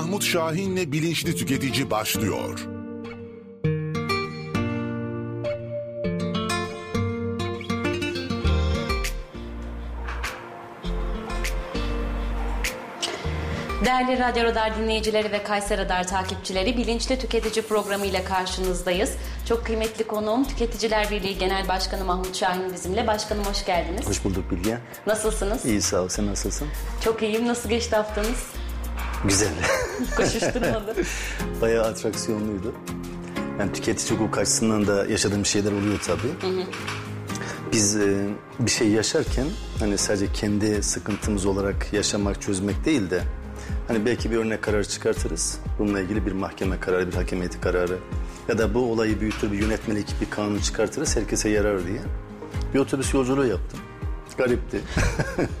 Mahmut Şahin'le Bilinçli Tüketici başlıyor. Değerli Radyo Radar dinleyicileri ve Kayser Radar takipçileri Bilinçli Tüketici programı ile karşınızdayız. Çok kıymetli konuğum Tüketiciler Birliği Genel Başkanı Mahmut Şahin bizimle. Başkanım hoş geldiniz. Hoş bulduk Bilge. Nasılsınız? İyi sağ ol. Sen nasılsın? Çok iyiyim. Nasıl geçti haftanız? Güzel. Koşuşturmadı. Bayağı atraksiyonluydu. Yani tüketici hukuk açısından da yaşadığım şeyler oluyor tabii. Biz e, bir şey yaşarken hani sadece kendi sıkıntımız olarak yaşamak, çözmek değil de hani belki bir örnek kararı çıkartırız. Bununla ilgili bir mahkeme kararı, bir hakimiyeti kararı ya da bu olayı büyütür bir yönetmelik bir kanun çıkartırız herkese yarar diye. Bir otobüs yolculuğu yaptım. Garipti.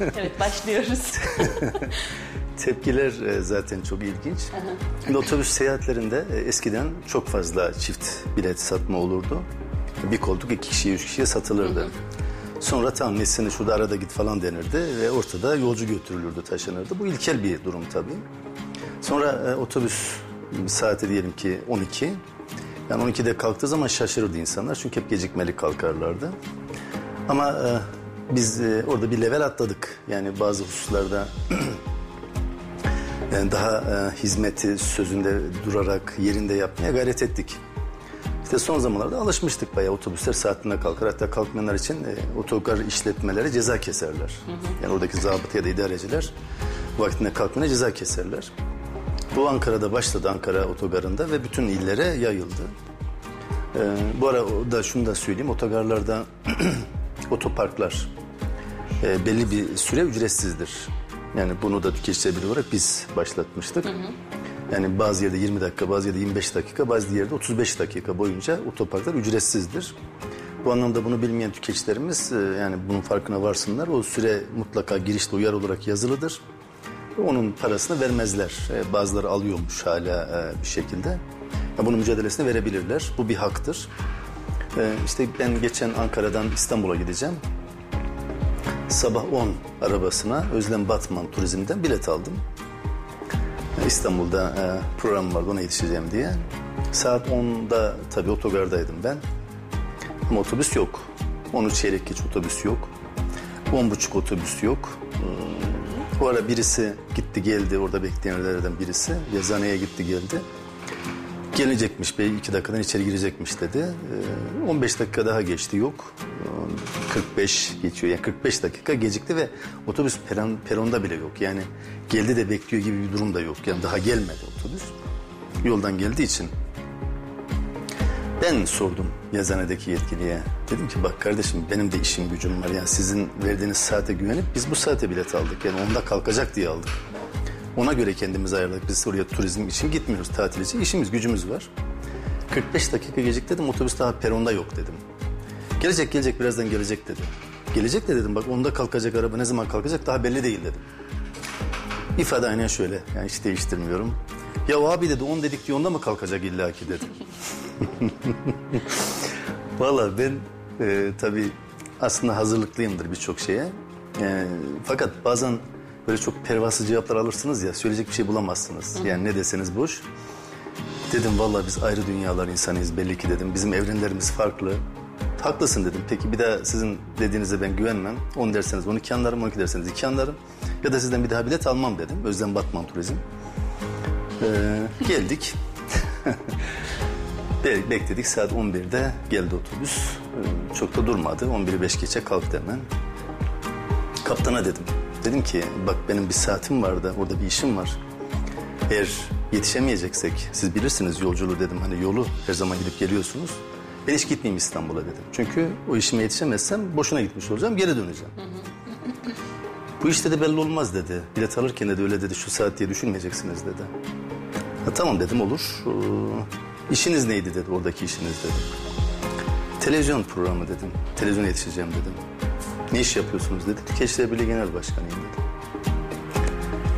evet başlıyoruz. Tepkiler e, zaten çok ilginç. Şimdi otobüs seyahatlerinde e, eskiden çok fazla çift bilet satma olurdu. Bir koltuk iki kişiye, üç kişiye satılırdı. Sonra tamam nesini şurada arada git falan denirdi ve ortada yolcu götürülürdü, taşınırdı. Bu ilkel bir durum tabii. Sonra e, otobüs saati diyelim ki 12. Yani 12'de kalktığı zaman şaşırırdı insanlar çünkü hep gecikmeli kalkarlardı. Ama e, biz e, orada bir level atladık. Yani bazı hususlarda yani daha e, hizmeti sözünde durarak yerinde yapmaya gayret ettik. İşte son zamanlarda alışmıştık bayağı otobüsler saatinde kalkar. Hatta kalkmayanlar için e, otogar işletmeleri ceza keserler. Yani oradaki zabıta ya da idareciler vaktinde kalkmayana ceza keserler. Bu Ankara'da başladı Ankara otogarında ve bütün illere yayıldı. E, bu arada şunu da söyleyeyim otogarlarda otoparklar e, belli bir süre ücretsizdir. Yani bunu da birliği olarak biz başlatmıştık. Yani bazı yerde 20 dakika, bazı yerde 25 dakika, bazı yerde 35 dakika boyunca otoparklar ücretsizdir. Bu anlamda bunu bilmeyen tüketicilerimiz e, yani bunun farkına varsınlar. O süre mutlaka girişte uyarı olarak yazılıdır. Onun parasını vermezler. E, Bazıları alıyormuş hala e, bir şekilde. Bunun mücadelesini verebilirler. Bu bir haktır. İşte ben geçen Ankara'dan İstanbul'a gideceğim. Sabah 10 arabasına Özlem Batman Turizm'den bilet aldım. İstanbul'da e, program vardı ona yetişeceğim diye. Saat 10'da tabii otogardaydım ben. Ama otobüs yok. 13 çeyrek geç otobüs yok. 10.30 otobüs yok. Hmm, Bu ara birisi gitti geldi orada bekleyenlerden birisi. Yazaneye gitti geldi. Gelecekmiş bey iki dakikadan içeri girecekmiş dedi. Ee, 15 dakika daha geçti yok. Ee, 45 geçiyor yani 45 dakika gecikti ve otobüs peron, peronda bile yok. Yani geldi de bekliyor gibi bir durum da yok. Yani daha gelmedi otobüs. Yoldan geldiği için. Ben sordum yazanedeki yetkiliye. Dedim ki bak kardeşim benim de işim gücüm var. Yani sizin verdiğiniz saate güvenip biz bu saate bilet aldık. Yani onda kalkacak diye aldık. Ona göre kendimizi ayarladık. Biz oraya turizm için gitmiyoruz tatil için. İşimiz gücümüz var. 45 dakika gecik dedim otobüs daha peronda yok dedim. Gelecek gelecek birazdan gelecek dedi. Gelecek de dedim bak onda kalkacak araba ne zaman kalkacak daha belli değil dedim. İfade aynen şöyle yani hiç değiştirmiyorum. Ya abi dedi 10 dedik diye onda mı kalkacak illaki dedi. Valla ben e, tabii aslında hazırlıklıyımdır birçok şeye. E, fakat bazen böyle çok pervasız cevaplar alırsınız ya söyleyecek bir şey bulamazsınız. Yani ne deseniz boş. Dedim vallahi biz ayrı dünyalar insanıyız belli ki dedim. Bizim evrenlerimiz farklı. Haklısın dedim. Peki bir daha sizin dediğinize ben güvenmem. 10 derseniz 12 anlarım, 12 derseniz 2 anlarım. Ya da sizden bir daha bilet almam dedim. Özlem Batman Turizm. Ee, geldik. Be- Bekledik saat 11'de geldi otobüs. Ee, Çok da durmadı. 11'i 5 geçe kalktı hemen. Kaptana dedim. Dedim ki bak benim bir saatim vardı. Orada bir işim var. Eğer yetişemeyeceksek siz bilirsiniz yolculuğu dedim. Hani yolu her zaman gidip geliyorsunuz. Ben hiç gitmeyeyim İstanbul'a dedim. Çünkü o işime yetişemezsem boşuna gitmiş olacağım. Geri döneceğim. Bu işte de belli olmaz dedi. Bilet alırken de öyle dedi şu saat diye düşünmeyeceksiniz dedi. Ha, tamam dedim olur. Ee, işiniz neydi dedi oradaki işiniz dedim. Televizyon programı dedim. Televizyona yetişeceğim dedim. Ne iş yapıyorsunuz dedi. Tüketiciler Birliği Genel Başkanıyım dedim.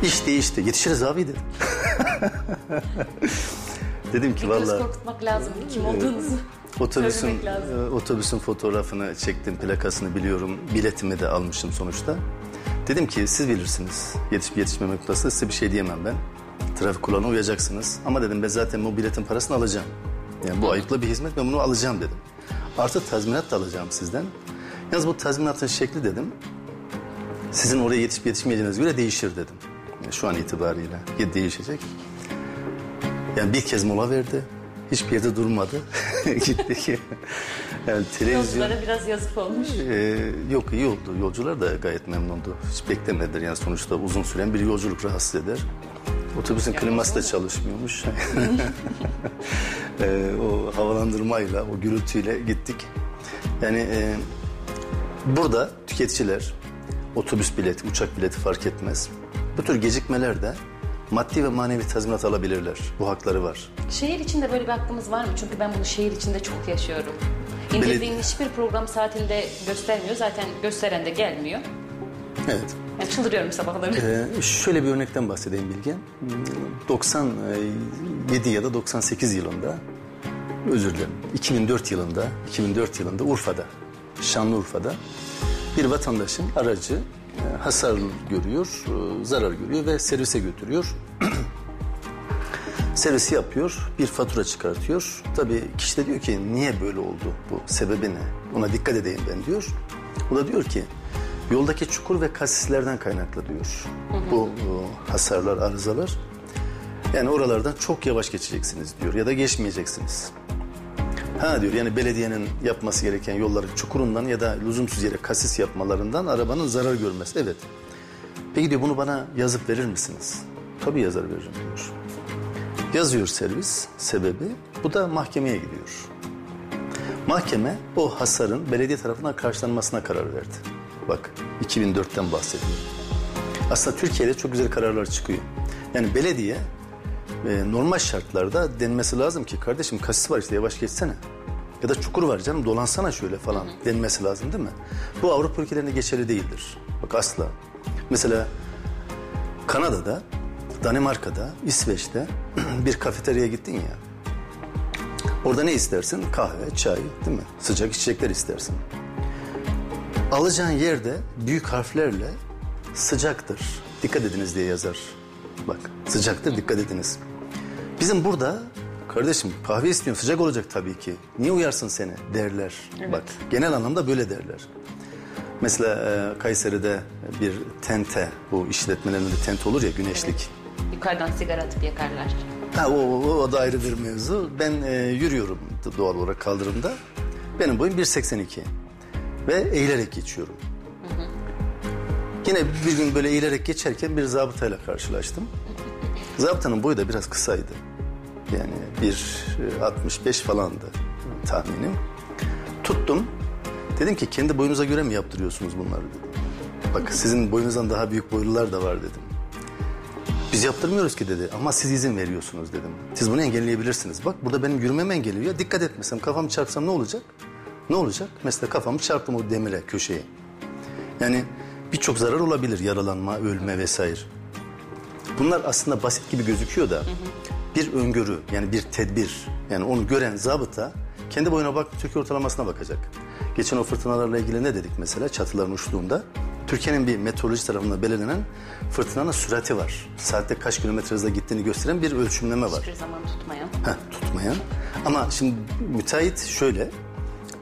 İş değişti. Yetişiriz abi dedim. dedim ki vallahi korkutmak lazım kim olduğunuzu. otobüsün lazım. e, otobüsün fotoğrafını çektim, plakasını biliyorum. Biletimi de almışım sonuçta. Dedim ki siz bilirsiniz. Yetişip yetişmemek noktasında size bir şey diyemem ben. trafik kuralına uyacaksınız. Ama dedim ben zaten bu biletin parasını alacağım. Yani bu ayıplı bir hizmet ben bunu alacağım dedim. Artı tazminat da alacağım sizden. Yalnız bu tazminatın şekli dedim. Sizin oraya yetişip yetişmeyeceğinize göre değişir dedim. Yani şu an itibariyle değişecek. Yani bir kez mola verdi. Hiçbir yerde durmadı. Gittik. yani televizyon... Yolculara biraz yazık olmuş. Ee, yok iyi oldu. Yolcular da gayet memnundu. Hiç beklemediler yani sonuçta uzun süren bir yolculuk rahatsız eder. Otobüsün kliması da çalışmıyormuş. ee, o havalandırmayla, o gürültüyle gittik. Yani e, burada tüketiciler otobüs bileti, uçak bileti fark etmez. Bu tür gecikmelerde maddi ve manevi tazminat alabilirler. Bu hakları var. Şehir içinde böyle bir hakkımız var mı? Çünkü ben bunu şehir içinde çok yaşıyorum. İndirdiğim hiçbir program saatinde göstermiyor. Zaten gösteren de gelmiyor. Evet. Yani çıldırıyorum sabahları. Ee, şöyle bir örnekten bahsedeyim Bilge. 97 ya da 98 yılında özür dilerim 2004 yılında 2004 yılında Urfa'da Şanlıurfa'da bir vatandaşın aracı e, hasar görüyor, e, zarar görüyor ve servise götürüyor. Servisi yapıyor, bir fatura çıkartıyor. Tabii kişi de diyor ki niye böyle oldu, bu sebebi ne? Ona dikkat edeyim ben diyor. O da diyor ki yoldaki çukur ve kasislerden kaynaklı diyor. Bu e, hasarlar, arızalar. Yani oralardan çok yavaş geçeceksiniz diyor ya da geçmeyeceksiniz. Ha diyor yani belediyenin yapması gereken yolların çukurundan ya da lüzumsuz yere kasis yapmalarından arabanın zarar görmesi. Evet. Peki diyor bunu bana yazıp verir misiniz? Tabii yazar veririm diyor. Yazıyor servis sebebi. Bu da mahkemeye gidiyor. Mahkeme o hasarın belediye tarafından karşılanmasına karar verdi. Bak 2004'ten bahsediyorum. Aslında Türkiye'de çok güzel kararlar çıkıyor. Yani belediye e, normal şartlarda denmesi lazım ki kardeşim kasis var işte yavaş geçsene. Ya da çukur var canım dolansana şöyle falan denmesi lazım değil mi? Bu Avrupa ülkelerinde geçerli değildir. Bak asla. Mesela Kanada'da, Danimarka'da, İsveç'te bir kafeteryaya gittin ya. Orada ne istersin? Kahve, çay değil mi? Sıcak içecekler istersin. Alacağın yerde büyük harflerle sıcaktır. Dikkat ediniz diye yazar. Bak sıcaktır dikkat ediniz. Bizim burada kardeşim kahve istiyorsun sıcak olacak tabii ki. Niye uyarsın seni derler. Bak genel anlamda böyle derler. Mesela e, Kayseri'de bir tente bu işletmelerinde tente olur ya güneşlik. Yukarıdan sigara atıp yakarlar. Ha, o, o, o da ayrı bir mevzu. Ben e, yürüyorum doğal olarak kaldırımda. Benim boyum 1.82 ve eğilerek geçiyorum. Yine bir gün böyle eğilerek geçerken bir zabıtayla karşılaştım. Zabıtanın boyu da biraz kısaydı. Yani bir e, 65 falandı tahminim. Tuttum. Dedim ki kendi boyunuza göre mi yaptırıyorsunuz bunları dedim. Bak sizin boyunuzdan daha büyük boylular da var dedim. Biz yaptırmıyoruz ki dedi ama siz izin veriyorsunuz dedim. Siz bunu engelleyebilirsiniz. Bak burada benim yürümem engelliyor. Dikkat etmesem kafamı çarpsam ne olacak? Ne olacak? Mesela kafamı çarptım o demire köşeye. Yani birçok zarar olabilir. Yaralanma, ölme vesaire. Bunlar aslında basit gibi gözüküyor da bir öngörü yani bir tedbir yani onu gören zabıta kendi boyuna bak Türkiye ortalamasına bakacak. Geçen o fırtınalarla ilgili ne dedik mesela çatıların uçtuğunda? Türkiye'nin bir meteoroloji tarafından belirlenen fırtınanın sürati var. Saatte kaç kilometre hızla gittiğini gösteren bir ölçümleme var. Hiçbir zaman tutmayan. Heh, tutmayan. Ama şimdi müteahhit şöyle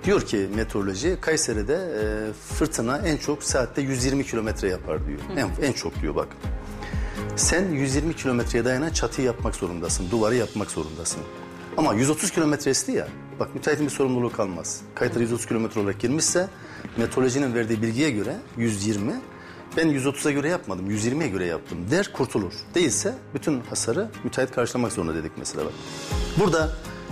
diyor ki meteoroloji Kayseri'de e, fırtına en çok saatte 120 kilometre yapar diyor. En, en çok diyor bak. Sen 120 kilometreye dayanan çatıyı yapmak zorundasın. Duvarı yapmak zorundasın. Ama 130 kilometresi ya. Bak müteahhitin bir sorumluluğu kalmaz. Kayıtları 130 kilometre olarak girmişse meteorolojinin verdiği bilgiye göre 120 ben 130'a göre yapmadım, 120'ye göre yaptım der kurtulur. Değilse bütün hasarı müteahhit karşılamak zorunda dedik mesela bak. Burada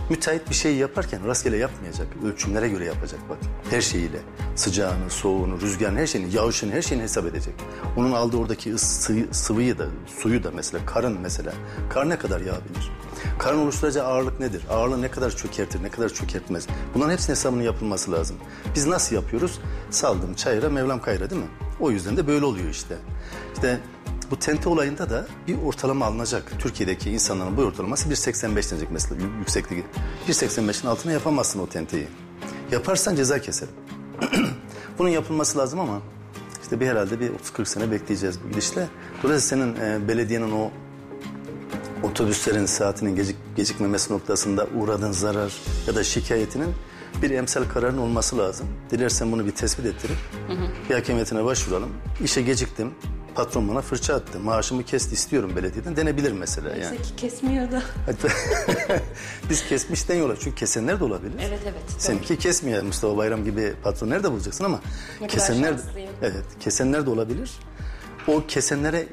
müteahhit bir şey yaparken rastgele yapmayacak. Ölçümlere göre yapacak bak. Her şeyiyle. Sıcağını, soğuğunu, rüzgarını, her şeyini, yağışını, her şeyini hesap edecek. Onun aldığı oradaki ısı, sıvıyı da, suyu da mesela, karın mesela. Kar ne kadar yağabilir? Karın oluşturacağı ağırlık nedir? Ağırlığı ne kadar çökertir, ne kadar çökertmez? Bunların hepsinin hesabının yapılması lazım. Biz nasıl yapıyoruz? Saldım çayıra, Mevlam kayra değil mi? O yüzden de böyle oluyor işte. İşte bu tente olayında da bir ortalama alınacak. Türkiye'deki insanların bu ortalaması 1.85 denecek mesela yüksekliği. 1.85'in altına yapamazsın o tenteyi. Yaparsan ceza keserim. Bunun yapılması lazım ama işte bir herhalde bir 30-40 sene bekleyeceğiz bu gidişle. Dolayısıyla senin e, belediyenin o otobüslerin saatinin gecik, gecikmemesi noktasında uğradığın zarar ya da şikayetinin bir emsal kararın olması lazım. Dilersen bunu bir tespit ettirip bir hakemiyetine başvuralım. İşe geciktim. Patron bana fırça attı. Maaşımı kesti istiyorum belediyeden denebilir mesela yani. Neyse ki kesmiyor da. Biz kesmişten yola çünkü kesenler de olabilir. Evet evet. Seninki kesmiyor Mustafa Bayram gibi patron nerede bulacaksın ama Ne kesenler şanslıyım. evet kesenler de olabilir. O kesenlere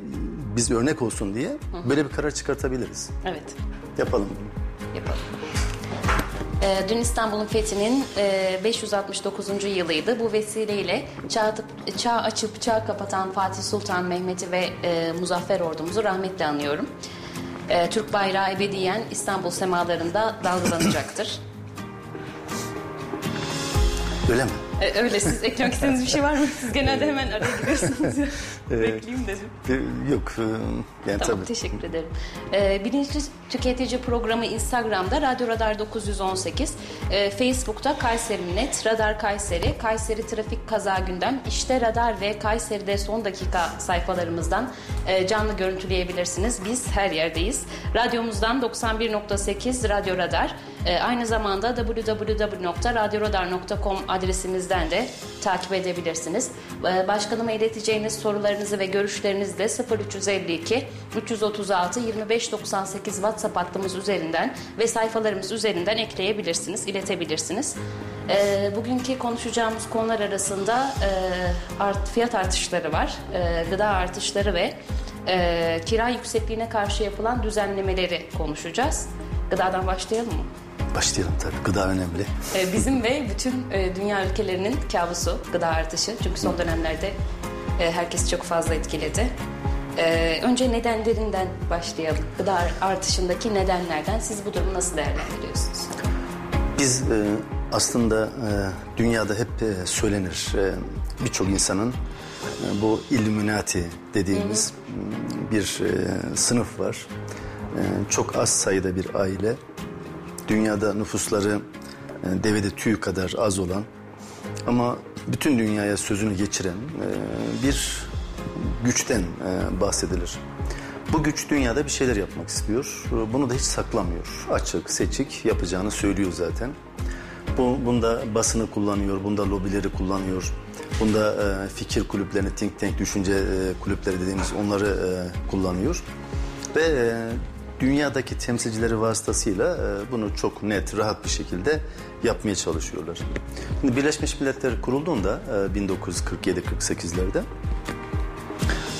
biz örnek olsun diye böyle bir karar çıkartabiliriz. Evet. Yapalım. yapalım. Ee, dün İstanbul'un fethinin e, 569. yılıydı. Bu vesileyle çağ, çağ açıp çağ kapatan Fatih Sultan Mehmet'i ve e, Muzaffer ordumuzu rahmetle anıyorum. E, Türk bayrağı ebediyen İstanbul semalarında dalgalanacaktır. Öyle mi? E, öyle siz eklemek istediğiniz bir şey var mı? Siz genelde hemen araya giriyorsunuz. Bekleyeyim dedim. Ee, Yok. e, Yani Tamam tabii. teşekkür ederim. Ee, Bilinçli Tüketici Programı Instagram'da Radyo Radar 918, e, Facebook'ta Kayseri Net, Radar Kayseri, Kayseri Trafik Kaza Gündem, İşte Radar ve Kayseri'de son dakika sayfalarımızdan e, canlı görüntüleyebilirsiniz. Biz her yerdeyiz. Radyomuzdan 91.8 Radyo Radar, e, aynı zamanda www.radyoradar.com adresimizden de takip edebilirsiniz. E, Başkanıma ileteceğiniz sorularınızı ve görüşlerinizi de 0352 336 2598 WhatsApp hattımız üzerinden ve sayfalarımız üzerinden ekleyebilirsiniz, iletebilirsiniz. E, bugünkü konuşacağımız konular arasında e, fiyat artışları var, gıda artışları ve e, kira yüksekliğine karşı yapılan düzenlemeleri konuşacağız. Gıdadan başlayalım mı? Başlayalım tabii. Gıda önemli. Ee, Bizim ve bütün e, dünya ülkelerinin kabusu gıda artışı. Çünkü son dönemlerde e, herkes çok fazla etkiledi. Ee, Önce nedenlerinden başlayalım. Gıda artışındaki nedenlerden siz bu durumu nasıl değerlendiriyorsunuz? Biz e, aslında e, dünyada hep e, söylenir. E, Birçok insanın e, bu Illuminati dediğimiz m, bir e, sınıf var. E, çok az sayıda bir aile. Dünyada nüfusları e, devede tüy kadar az olan ama bütün dünyaya sözünü geçiren e, bir güçten e, bahsedilir. Bu güç dünyada bir şeyler yapmak istiyor. Bunu da hiç saklamıyor. Açık, seçik yapacağını söylüyor zaten. Bu, bunda basını kullanıyor, bunda lobileri kullanıyor. Bunda e, fikir kulüplerini, think tank, düşünce e, kulüpleri dediğimiz onları e, kullanıyor. Ve e, dünyadaki temsilcileri vasıtasıyla e, bunu çok net, rahat bir şekilde yapmaya çalışıyorlar. Şimdi Birleşmiş Milletler kurulduğunda e, 1947-48'lerde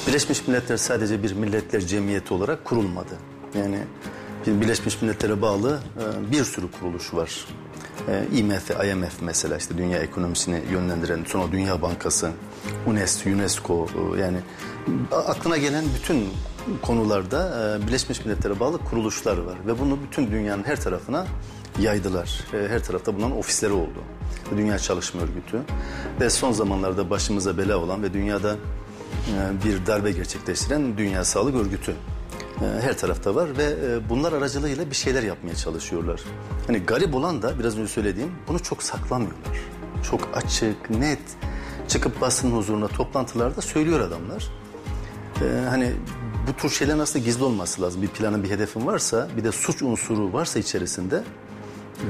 Birleşmiş Milletler sadece bir milletler cemiyeti olarak kurulmadı. Yani bir Birleşmiş Milletler'e bağlı e, bir sürü kuruluş var. E, IMF, IMF mesela işte dünya ekonomisini yönlendiren, sonra Dünya Bankası, UNESCO, UNESCO yani aklına gelen bütün konularda e, Birleşmiş Milletler'e bağlı kuruluşlar var ve bunu bütün dünyanın her tarafına yaydılar. E, Her tarafta bunların ofisleri oldu. Dünya Çalışma Örgütü ve son zamanlarda başımıza bela olan ve dünyada e, bir darbe gerçekleştiren Dünya Sağlık Örgütü e, her tarafta var ve e, bunlar aracılığıyla bir şeyler yapmaya çalışıyorlar. Hani garip olan da biraz önce söylediğim bunu çok saklamıyorlar. Çok açık, net çıkıp basın huzuruna toplantılarda söylüyor adamlar. E, hani bu tür şeylerin aslında gizli olması lazım. Bir planın, bir hedefin varsa, bir de suç unsuru varsa içerisinde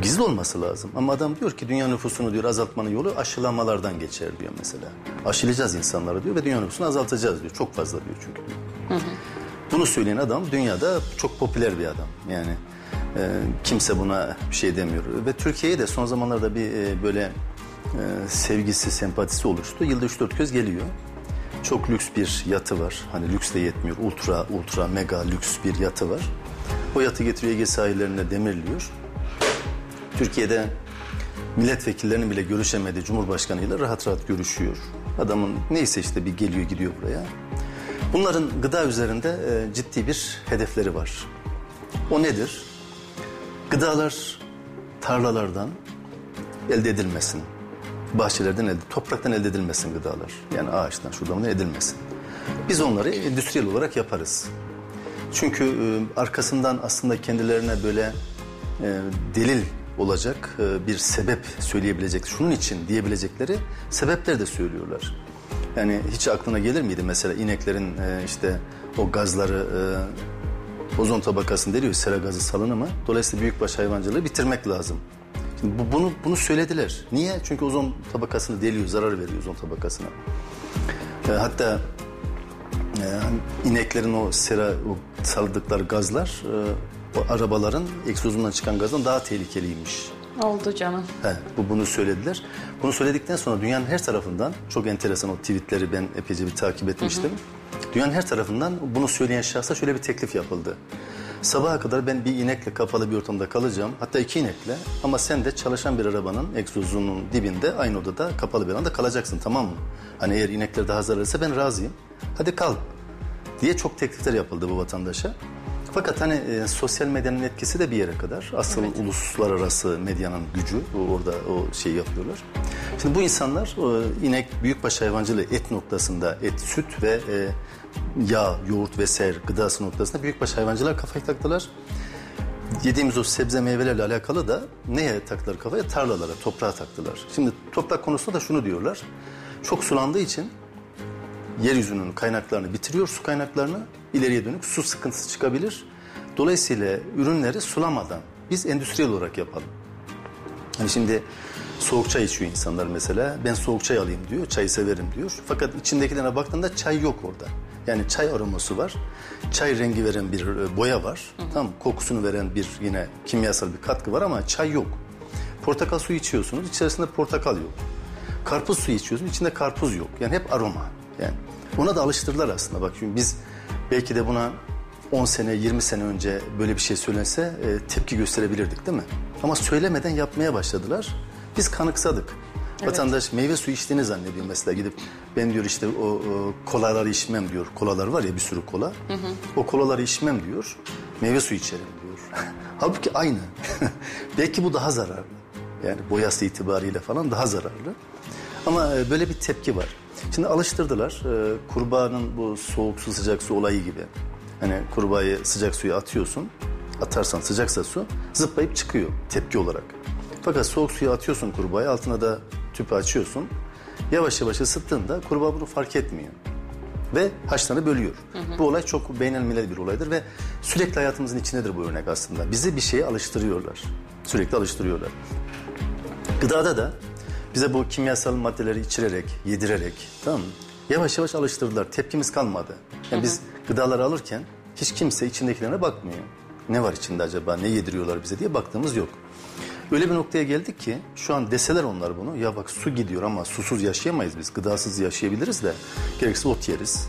gizli olması lazım. Ama adam diyor ki dünya nüfusunu diyor azaltmanın yolu aşılamalardan geçer diyor mesela. Aşılayacağız insanları diyor ve dünya nüfusunu azaltacağız diyor. Çok fazla diyor çünkü. Bunu söyleyen adam dünyada çok popüler bir adam. Yani e, kimse buna bir şey demiyor. Ve Türkiye'ye de son zamanlarda bir e, böyle e, sevgisi, sempatisi oluştu. Yılda 3-4 kez geliyor. Çok lüks bir yatı var. Hani lüks de yetmiyor. Ultra, ultra, mega lüks bir yatı var. O yatı getiriyor Ege sahillerine demirliyor. Türkiye'de milletvekillerinin bile görüşemediği Cumhurbaşkanıyla rahat rahat görüşüyor. Adamın neyse işte bir geliyor gidiyor buraya. Bunların gıda üzerinde e, ciddi bir hedefleri var. O nedir? Gıdalar tarlalardan elde edilmesin. Bahçelerden elde, topraktan elde edilmesin gıdalar. Yani ağaçtan, şuradan buradan edilmesin. Biz onları endüstriyel olarak yaparız. Çünkü e, arkasından aslında kendilerine böyle e, delil olacak e, bir sebep söyleyebilecek, şunun için diyebilecekleri sebepler de söylüyorlar. Yani hiç aklına gelir miydi mesela ineklerin e, işte o gazları ozon tabakasını deliyor sera gazı salınımı. Dolayısıyla büyükbaş hayvancılığı bitirmek lazım. Şimdi bu, bunu bunu söylediler. Niye? Çünkü ozon tabakasını deliyor, zarar veriyor ozon tabakasına. E, hatta e, ineklerin o sera o saldıkları gazlar e, o arabaların egzozundan çıkan gazdan daha tehlikeliymiş. Oldu canım. He, bu bunu söylediler. Bunu söyledikten sonra dünyanın her tarafından çok enteresan o tweetleri ben epeyce bir takip etmiştim. Dünyanın her tarafından bunu söyleyen şahsa şöyle bir teklif yapıldı. Sabaha kadar ben bir inekle kapalı bir ortamda kalacağım. Hatta iki inekle. Ama sen de çalışan bir arabanın egzozunun dibinde aynı odada kapalı bir alanda kalacaksın tamam mı? Hani eğer inekler daha zararlıysa ben razıyım. Hadi kal diye çok teklifler yapıldı bu vatandaşa. Fakat hani e, sosyal medyanın etkisi de bir yere kadar. Asıl uluslararası medyanın gücü o- orada o şeyi yapıyorlar. Şimdi bu insanlar o, inek büyükbaş hayvancılığı et noktasında et, süt ve e, yağ, yoğurt vesaire gıdası noktasında büyükbaş hayvancılığa kafayı taktılar. Yediğimiz o sebze meyvelerle alakalı da neye taktılar kafaya? Tarlalara, toprağa taktılar. Şimdi toprak konusunda da şunu diyorlar. Çok sulandığı için yeryüzünün kaynaklarını bitiriyor, su kaynaklarını ileriye dönük su sıkıntısı çıkabilir. Dolayısıyla ürünleri sulamadan biz endüstriyel olarak yapalım. Hani şimdi soğuk çay içiyor insanlar mesela. Ben soğuk çay alayım diyor, çayı severim diyor. Fakat içindekilerine baktığında çay yok orada. Yani çay aroması var. Çay rengi veren bir e, boya var. Tamam mı? Kokusunu veren bir yine kimyasal bir katkı var ama çay yok. Portakal suyu içiyorsunuz, içerisinde portakal yok. Karpuz suyu içiyorsunuz, içinde karpuz yok. Yani hep aroma. Yani ona da alıştırdılar aslında. Bak çünkü biz belki de buna 10 sene, 20 sene önce böyle bir şey söylense e, tepki gösterebilirdik değil mi? Ama söylemeden yapmaya başladılar. Biz kanıksadık. Vatandaş meyve suyu içtiğini zannediyor mesela gidip ben diyor işte o, o kolaları içmem diyor. Kolalar var ya bir sürü kola. O kolaları içmem diyor. Meyve suyu içerim diyor. Halbuki aynı. Belki bu daha zararlı. Yani boyası itibariyle falan daha zararlı. Ama e, böyle bir tepki var. Şimdi alıştırdılar. E, Kurbağanın bu soğuk su sıcak su olayı gibi. Hani kurbağayı sıcak suya atıyorsun. Atarsan sıcaksa su zıplayıp çıkıyor tepki olarak. Fakat soğuk suya atıyorsun kurbağayı altına da tüpü açıyorsun. Yavaş yavaş ısıttığında kurbağa bunu fark etmiyor. Ve haşlanı bölüyor. Bu olay çok beynelmilel bir olaydır ve sürekli hayatımızın içindedir bu örnek aslında. Bizi bir şeye alıştırıyorlar. Sürekli alıştırıyorlar. Gıdada da bize bu kimyasal maddeleri içirerek, yedirerek tamam mı? Yavaş yavaş alıştırdılar. Tepkimiz kalmadı. Yani biz gıdaları alırken hiç kimse içindekilerine bakmıyor. Ne var içinde acaba, ne yediriyorlar bize diye baktığımız yok. Öyle bir noktaya geldik ki şu an deseler onlar bunu. Ya bak su gidiyor ama susuz yaşayamayız biz. Gıdasız yaşayabiliriz de. Gerekirse ot yeriz.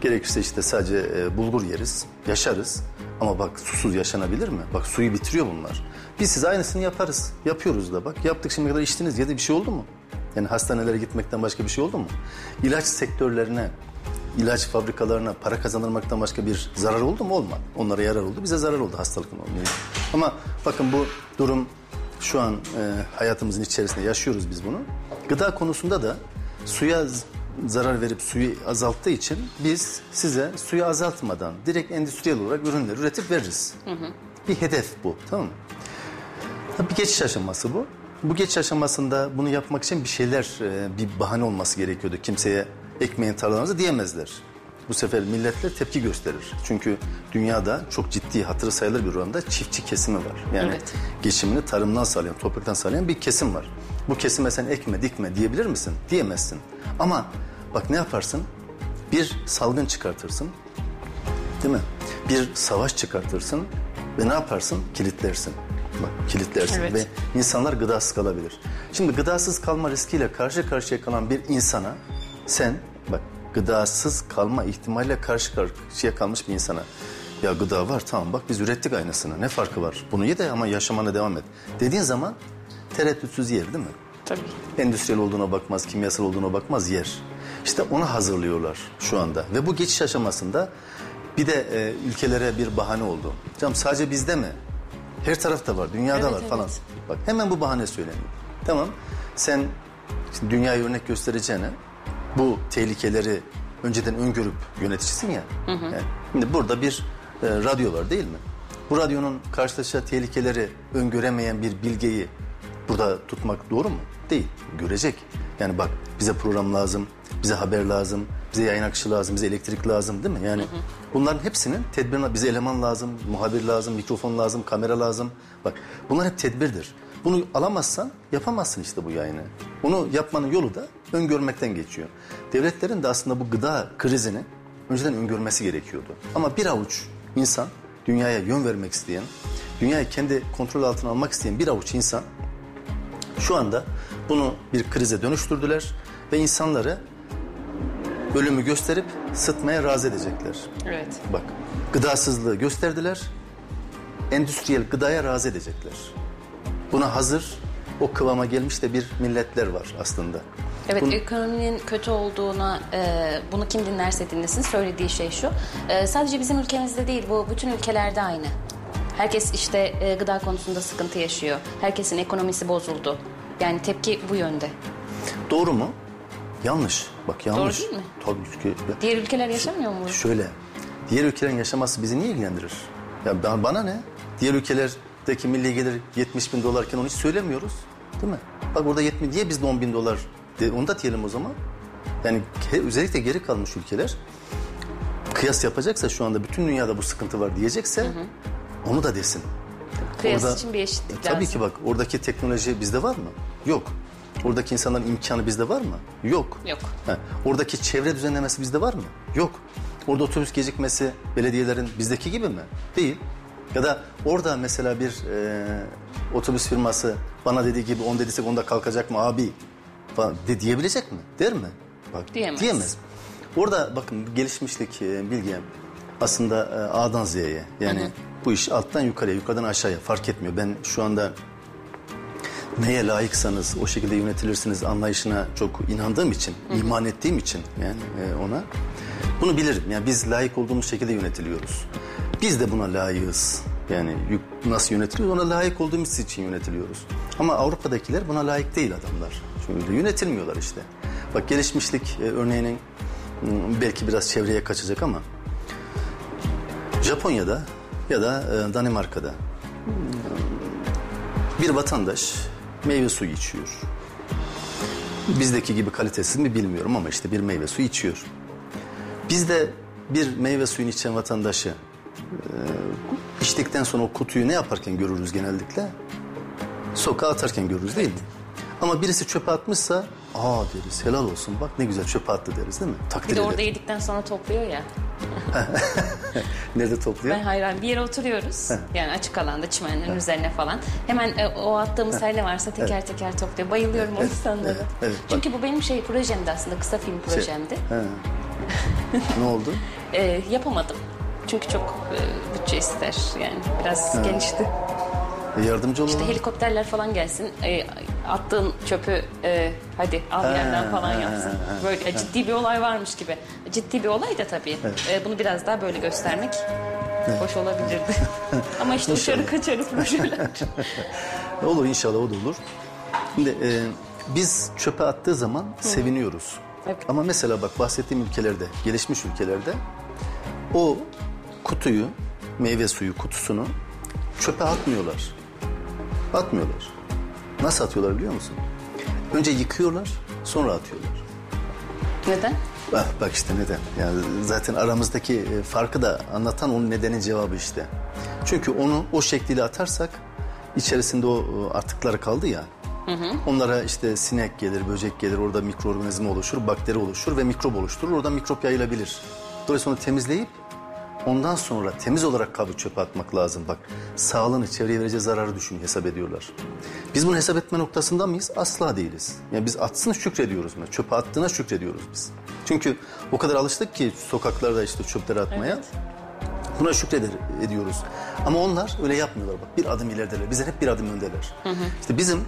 Gerekirse işte sadece e, bulgur yeriz. Yaşarız. Ama bak susuz yaşanabilir mi? Bak suyu bitiriyor bunlar. Biz size aynısını yaparız. Yapıyoruz da bak. Yaptık şimdi kadar içtiniz. Ya da bir şey oldu mu? Yani hastanelere gitmekten başka bir şey oldu mu? İlaç sektörlerine, ilaç fabrikalarına para kazanılmaktan başka bir zarar oldu mu? Olmadı. Onlara yarar oldu. Bize zarar oldu hastalıkın olmuyor. Ama bakın bu durum şu an e, hayatımızın içerisinde yaşıyoruz biz bunu. Gıda konusunda da suya zarar verip suyu azalttığı için biz size suyu azaltmadan direkt endüstriyel olarak ürünleri üretip veririz. Bir hedef bu tamam mı? Bir geçiş aşaması bu. Bu geçiş aşamasında bunu yapmak için bir şeyler, e, bir bahane olması gerekiyordu. Kimseye ekmeğin tarlalarınızı diyemezler. Bu sefer milletler tepki gösterir. Çünkü dünyada çok ciddi hatırı sayılır bir oranda çiftçi kesimi var. Yani Evet. geçimini tarımdan sağlayan, topraktan sağlayan bir kesim var. Bu kesime sen ekme dikme diyebilir misin? Diyemezsin. Ama bak ne yaparsın? Bir salgın çıkartırsın. Değil mi? Bir savaş çıkartırsın ve ne yaparsın? Kilitlersin. Bak kilitlersin Evet. ve insanlar gıdasız kalabilir. Şimdi gıdasız kalma riskiyle karşı karşıya kalan bir insana sen gıdasız kalma ihtimaliyle karşı karşıya kalmış bir insana ya gıda var tamam bak biz ürettik aynısını ne farkı var bunu ye de ama yaşamana devam et dediğin zaman tereddütsüz yer değil mi? Tabii. endüstriyel olduğuna bakmaz, kimyasal olduğuna bakmaz yer. İşte onu hazırlıyorlar şu anda. Ve bu geçiş aşamasında bir de e, ülkelere bir bahane oldu. Canım sadece bizde mi? Her tarafta var, dünyada Evet, var falan. evet. Bak hemen bu bahane söyleniyor. Tamam sen şimdi dünyaya örnek göstereceğine bu tehlikeleri önceden öngörüp yöneticisin ya. Yani şimdi burada bir e, radyo var değil mi? Bu radyonun karşılaşacağı tehlikeleri öngöremeyen bir bilgeyi burada tutmak doğru mu? Değil. Görecek. Yani bak bize program lazım, bize haber lazım, Bize yayın akışı lazım, bize elektrik lazım değil mi? Yani bunların hepsinin tedbirine bize eleman lazım, muhabir lazım, mikrofon lazım, kamera lazım. Bak bunlar hep tedbirdir. Bunu alamazsan yapamazsın işte bu yayını. Bunu yapmanın yolu da öngörmekten geçiyor. Devletlerin de aslında bu gıda krizini önceden öngörmesi gerekiyordu. Ama bir avuç insan dünyaya yön vermek isteyen, dünyayı kendi kontrol altına almak isteyen bir avuç insan şu anda bunu bir krize dönüştürdüler ve insanları ölümü gösterip sıtmaya razı edecekler. Evet. Bak gıdasızlığı gösterdiler, endüstriyel gıdaya razı edecekler. Buna hazır o kıvama gelmiş de bir milletler var aslında. Evet Bunu- ekonominin kötü olduğuna e, bunu kim dinlerse dinlesin söylediği şey şu. E, sadece bizim ülkemizde değil bu bütün ülkelerde aynı. Herkes işte e, gıda konusunda sıkıntı yaşıyor. Herkesin ekonomisi bozuldu. Yani tepki bu yönde. Doğru mu? Yanlış. Bak yanlış. değil mi? Tabii ki. Diğer ülkeler yaşamıyor mu? Şöyle, diğer ülkelerin yaşaması bizi niye ilgilendirir? Ya bana ne? Diğer ülkelerdeki milli gelir 70 bin dolarken onu hiç söylemiyoruz. Değil mi? Bak burada 70, niye bizde 10 bin dolar? De, onu da diyelim o zaman. Yani özellikle geri kalmış ülkeler kıyas yapacaksa şu anda bütün dünyada bu sıkıntı var diyecekse onu da desin. Kıyas Orada- için bir eşitlik E, Tabii lazım. ki bak oradaki teknoloji bizde var mı? Yok. Oradaki insanların imkanı bizde var mı? Yok. Yok. Ha, oradaki çevre düzenlemesi bizde var mı? Yok. Orada otobüs gecikmesi belediyelerin bizdeki gibi mi? Değil. Ya da orada mesela bir e, otobüs firması bana dediği gibi 10 dediysek onda kalkacak mı abi falan de, diyebilecek mi? Der mi? Bak, Diyemez. Diyemez. Orada bakın gelişmişlik e, bilgi aslında e, A'dan Z'ye yani bu iş alttan yukarıya yukarıdan aşağıya fark etmiyor. Ben şu anda neye layıksanız o şekilde yönetilirsiniz anlayışına çok inandığım için, iman ettiğim için yani e, ona bunu bilirim. Yani biz layık olduğumuz şekilde yönetiliyoruz. Biz de buna layığız. Yani nasıl yönetiliyoruz? Ona layık olduğumuz için yönetiliyoruz. Ama Avrupa'dakiler buna layık değil adamlar. Çünkü yönetilmiyorlar işte. Bak gelişmişlik e, örneğinin m, belki biraz çevreye kaçacak ama Japonya'da ya da e, Danimarka'da bir vatandaş meyve suyu içiyor. Bizdeki gibi kalitesiz mi bilmiyorum ama işte bir meyve suyu içiyor. Bizde bir meyve suyunu içen vatandaşı e, içtikten sonra o kutuyu ne yaparken görürüz genellikle? Sokağa atarken görürüz değil mi? Ama birisi çöpe atmışsa aa deriz helal olsun bak ne güzel çöpe attı deriz değil mi? Takdir Bir de orada ederiz. yedikten sonra topluyor ya. Nerede topluyor? Ben hayran. Bir yere oturuyoruz. Yani açık alanda çimenlerin üzerine falan. Hemen e, o attığımız her ne varsa teker teker topluyor. Bayılıyorum o insanlara. evet, evet. Çünkü bu benim şey projemdi aslında. Kısa film projemdi. ne oldu? E, yapamadım. Çünkü çok e, bütçe ister. Yani biraz genişti. E, yardımcı olalım. İşte helikopterler falan gelsin. E, attığın çöpü e, hadi al yerden falan yapsın. Böyle ciddi bir olay varmış gibi. Ciddi bir olay da tabii. E, bunu biraz daha böyle göstermek hoş olabilirdi. Ama işte dışarı kaçarız projeler. Olur inşallah o da olur. Şimdi e, biz çöpe attığı zaman seviniyoruz. Evet. Ama mesela bak bahsettiğim ülkelerde, gelişmiş ülkelerde o kutuyu, meyve suyu kutusunu çöpe atmıyorlar. Atmıyorlar. Nasıl atıyorlar biliyor musun? Önce yıkıyorlar, sonra atıyorlar. Neden? Bak, bak işte neden. Yani zaten aramızdaki e, farkı da anlatan onun nedenin cevabı işte. Çünkü onu o şekliyle atarsak içerisinde o e, atıklar kaldı ya. Onlara işte sinek gelir, böcek gelir, orada mikroorganizma oluşur, bakteri oluşur ve mikrop oluşturur. Oradan mikrop yayılabilir. Dolayısıyla onu temizleyip ondan sonra temiz olarak kabı çöpe atmak lazım. Bak sağlığını, çevreye vereceği zararı düşün, hesap ediyorlar. Biz bunu hesap etme noktasında mıyız? Asla değiliz. Yani biz atsın şükrediyoruz. mu? Çöpe attığına şükrediyoruz biz. Çünkü o kadar alıştık ki sokaklarda işte çöpleri atmaya. Evet. Buna şükreder ediyoruz. Ama onlar öyle yapmıyorlar. Bak bir adım ilerideler. Bizden hep bir adım öndeler. İşte bizim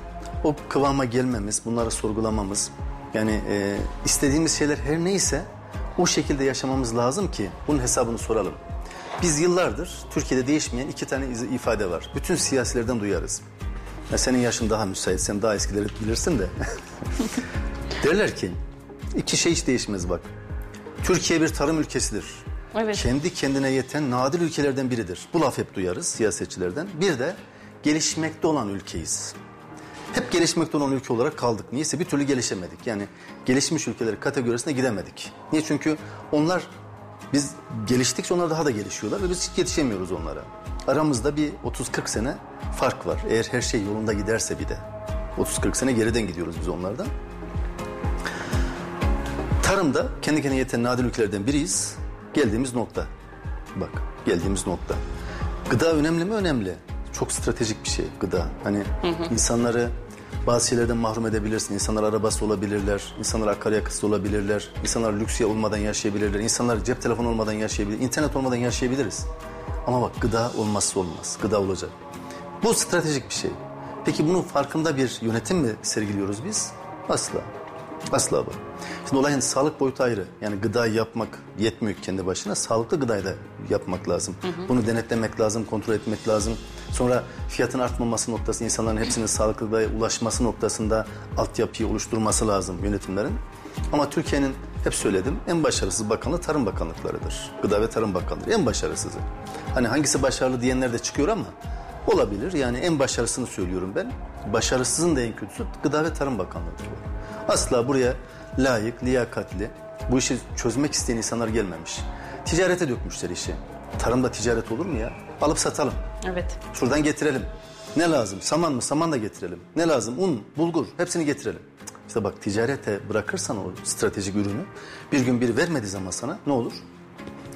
o kıvama gelmemiz, bunları sorgulamamız, yani e, istediğimiz şeyler her neyse o şekilde yaşamamız lazım ki bunun hesabını soralım. Biz yıllardır Türkiye'de değişmeyen iki tane ifade var. Bütün siyasilerden duyarız. Ya senin yaşın daha müsait, sen daha eskileri bilirsin de. Derler ki iki şey hiç değişmez bak. Türkiye bir tarım ülkesidir. Evet. Kendi kendine yeten nadir ülkelerden biridir. Bu laf hep duyarız siyasetçilerden. Bir de gelişmekte olan ülkeyiz. Hep gelişmekte olan ülke olarak kaldık. Niyeyse bir türlü gelişemedik. Yani gelişmiş ülkeler kategorisine gidemedik. Niye? Çünkü onlar biz geliştikçe onlar daha da gelişiyorlar ve biz hiç yetişemiyoruz onlara. Aramızda bir 30-40 sene fark var. Eğer her şey yolunda giderse bir de. 30-40 sene geriden gidiyoruz biz onlardan. Tarımda kendi kendine yeten nadir ülkelerden biriyiz. Geldiğimiz nokta. Bak geldiğimiz nokta. Gıda önemli mi? Önemli. Çok stratejik bir şey gıda. Hani insanları bazı şeylerden mahrum edebilirsin. İnsanlar arabası olabilirler. İnsanlar akaryakıtsız olabilirler. İnsanlar lüks olmadan yaşayabilirler. İnsanlar cep telefonu olmadan yaşayabilir. İnternet olmadan yaşayabiliriz. Ama bak gıda olmazsa olmaz. Gıda olacak. Bu stratejik bir şey. Peki bunun farkında bir yönetim mi sergiliyoruz biz? Asla. Asla bu. Şimdi olayın sağlık boyutu ayrı. Yani gıda yapmak yetmiyor kendi başına. Sağlıklı gıdayı da yapmak lazım. Bunu denetlemek lazım, kontrol etmek lazım. Sonra fiyatın artmaması noktasında insanların hepsinin sağlıklı gıdaya ulaşması noktasında altyapıyı oluşturması lazım yönetimlerin. Ama Türkiye'nin hep söyledim en başarısız bakanlığı Tarım Bakanlıklarıdır. Gıda ve Tarım Bakanlığı en başarısızı. Hani hangisi başarılı diyenler de çıkıyor ama olabilir. Yani en başarısını söylüyorum ben. Başarısızın da en kötüsü Gıda ve Tarım Bakanlığı'dır bu. Asla buraya layık, liyakatli, bu işi çözmek isteyen insanlar gelmemiş. Ticarete dökmüşler işi. Tarımda ticaret olur mu ya? Alıp satalım. Evet. Şuradan getirelim. Ne lazım? Saman mı? Saman da getirelim. Ne lazım? Un, bulgur hepsini getirelim. İşte bak ticarete bırakırsan o stratejik ürünü bir gün biri vermediği zaman sana ne olur?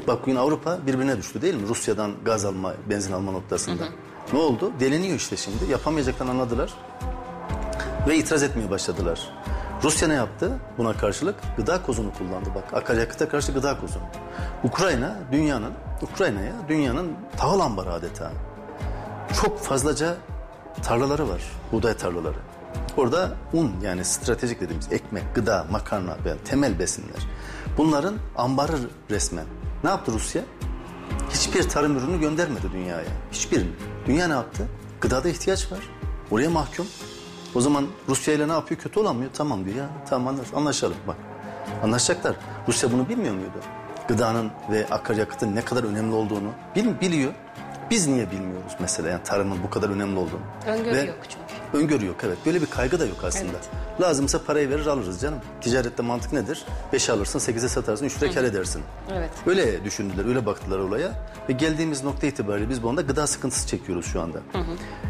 Bak bugün Avrupa birbirine düştü değil mi? Rusya'dan gaz alma, benzin alma noktasında. Ne oldu? Deleniyor işte şimdi. Yapamayacaklarını anladılar ve itiraz etmeye başladılar. Rusya ne yaptı buna karşılık? Gıda kozunu kullandı bak. Akaryakıta karşı gıda kozunu. Ukrayna dünyanın Ukrayna'ya dünyanın tahıl ambarı adeta. Çok fazlaca tarlaları var. Buğday tarlaları. Orada un yani stratejik dediğimiz ekmek, gıda, makarna ve temel besinler. Bunların ambarı resmen. Ne yaptı Rusya? Hiçbir tarım ürünü göndermedi dünyaya. Hiçbirini. Dünya ne yaptı? Gıdada ihtiyaç var. Oraya mahkum. O zaman Rusya ile ne yapıyor? Kötü olamıyor. Tamam diyor ya. Tamam anlaş- anlaşalım bak. Anlaşacaklar. Rusya bunu bilmiyor muydu? Gıdanın ve akaryakıtın ne kadar önemli olduğunu bil- biliyor. Biz niye bilmiyoruz mesela yani tarımın bu kadar önemli olduğunu? Öngörü Ve- yok çünkü. Öngörü yok evet. Böyle bir kaygı da yok aslında. Evet. Lazımsa parayı verir alırız canım. Ticarette mantık nedir? 5'e alırsın 8'e satarsın 3 lira kar edersin. Evet. Öyle düşündüler, öyle baktılar olaya. Ve geldiğimiz nokta itibariyle biz bu anda gıda sıkıntısı çekiyoruz şu anda.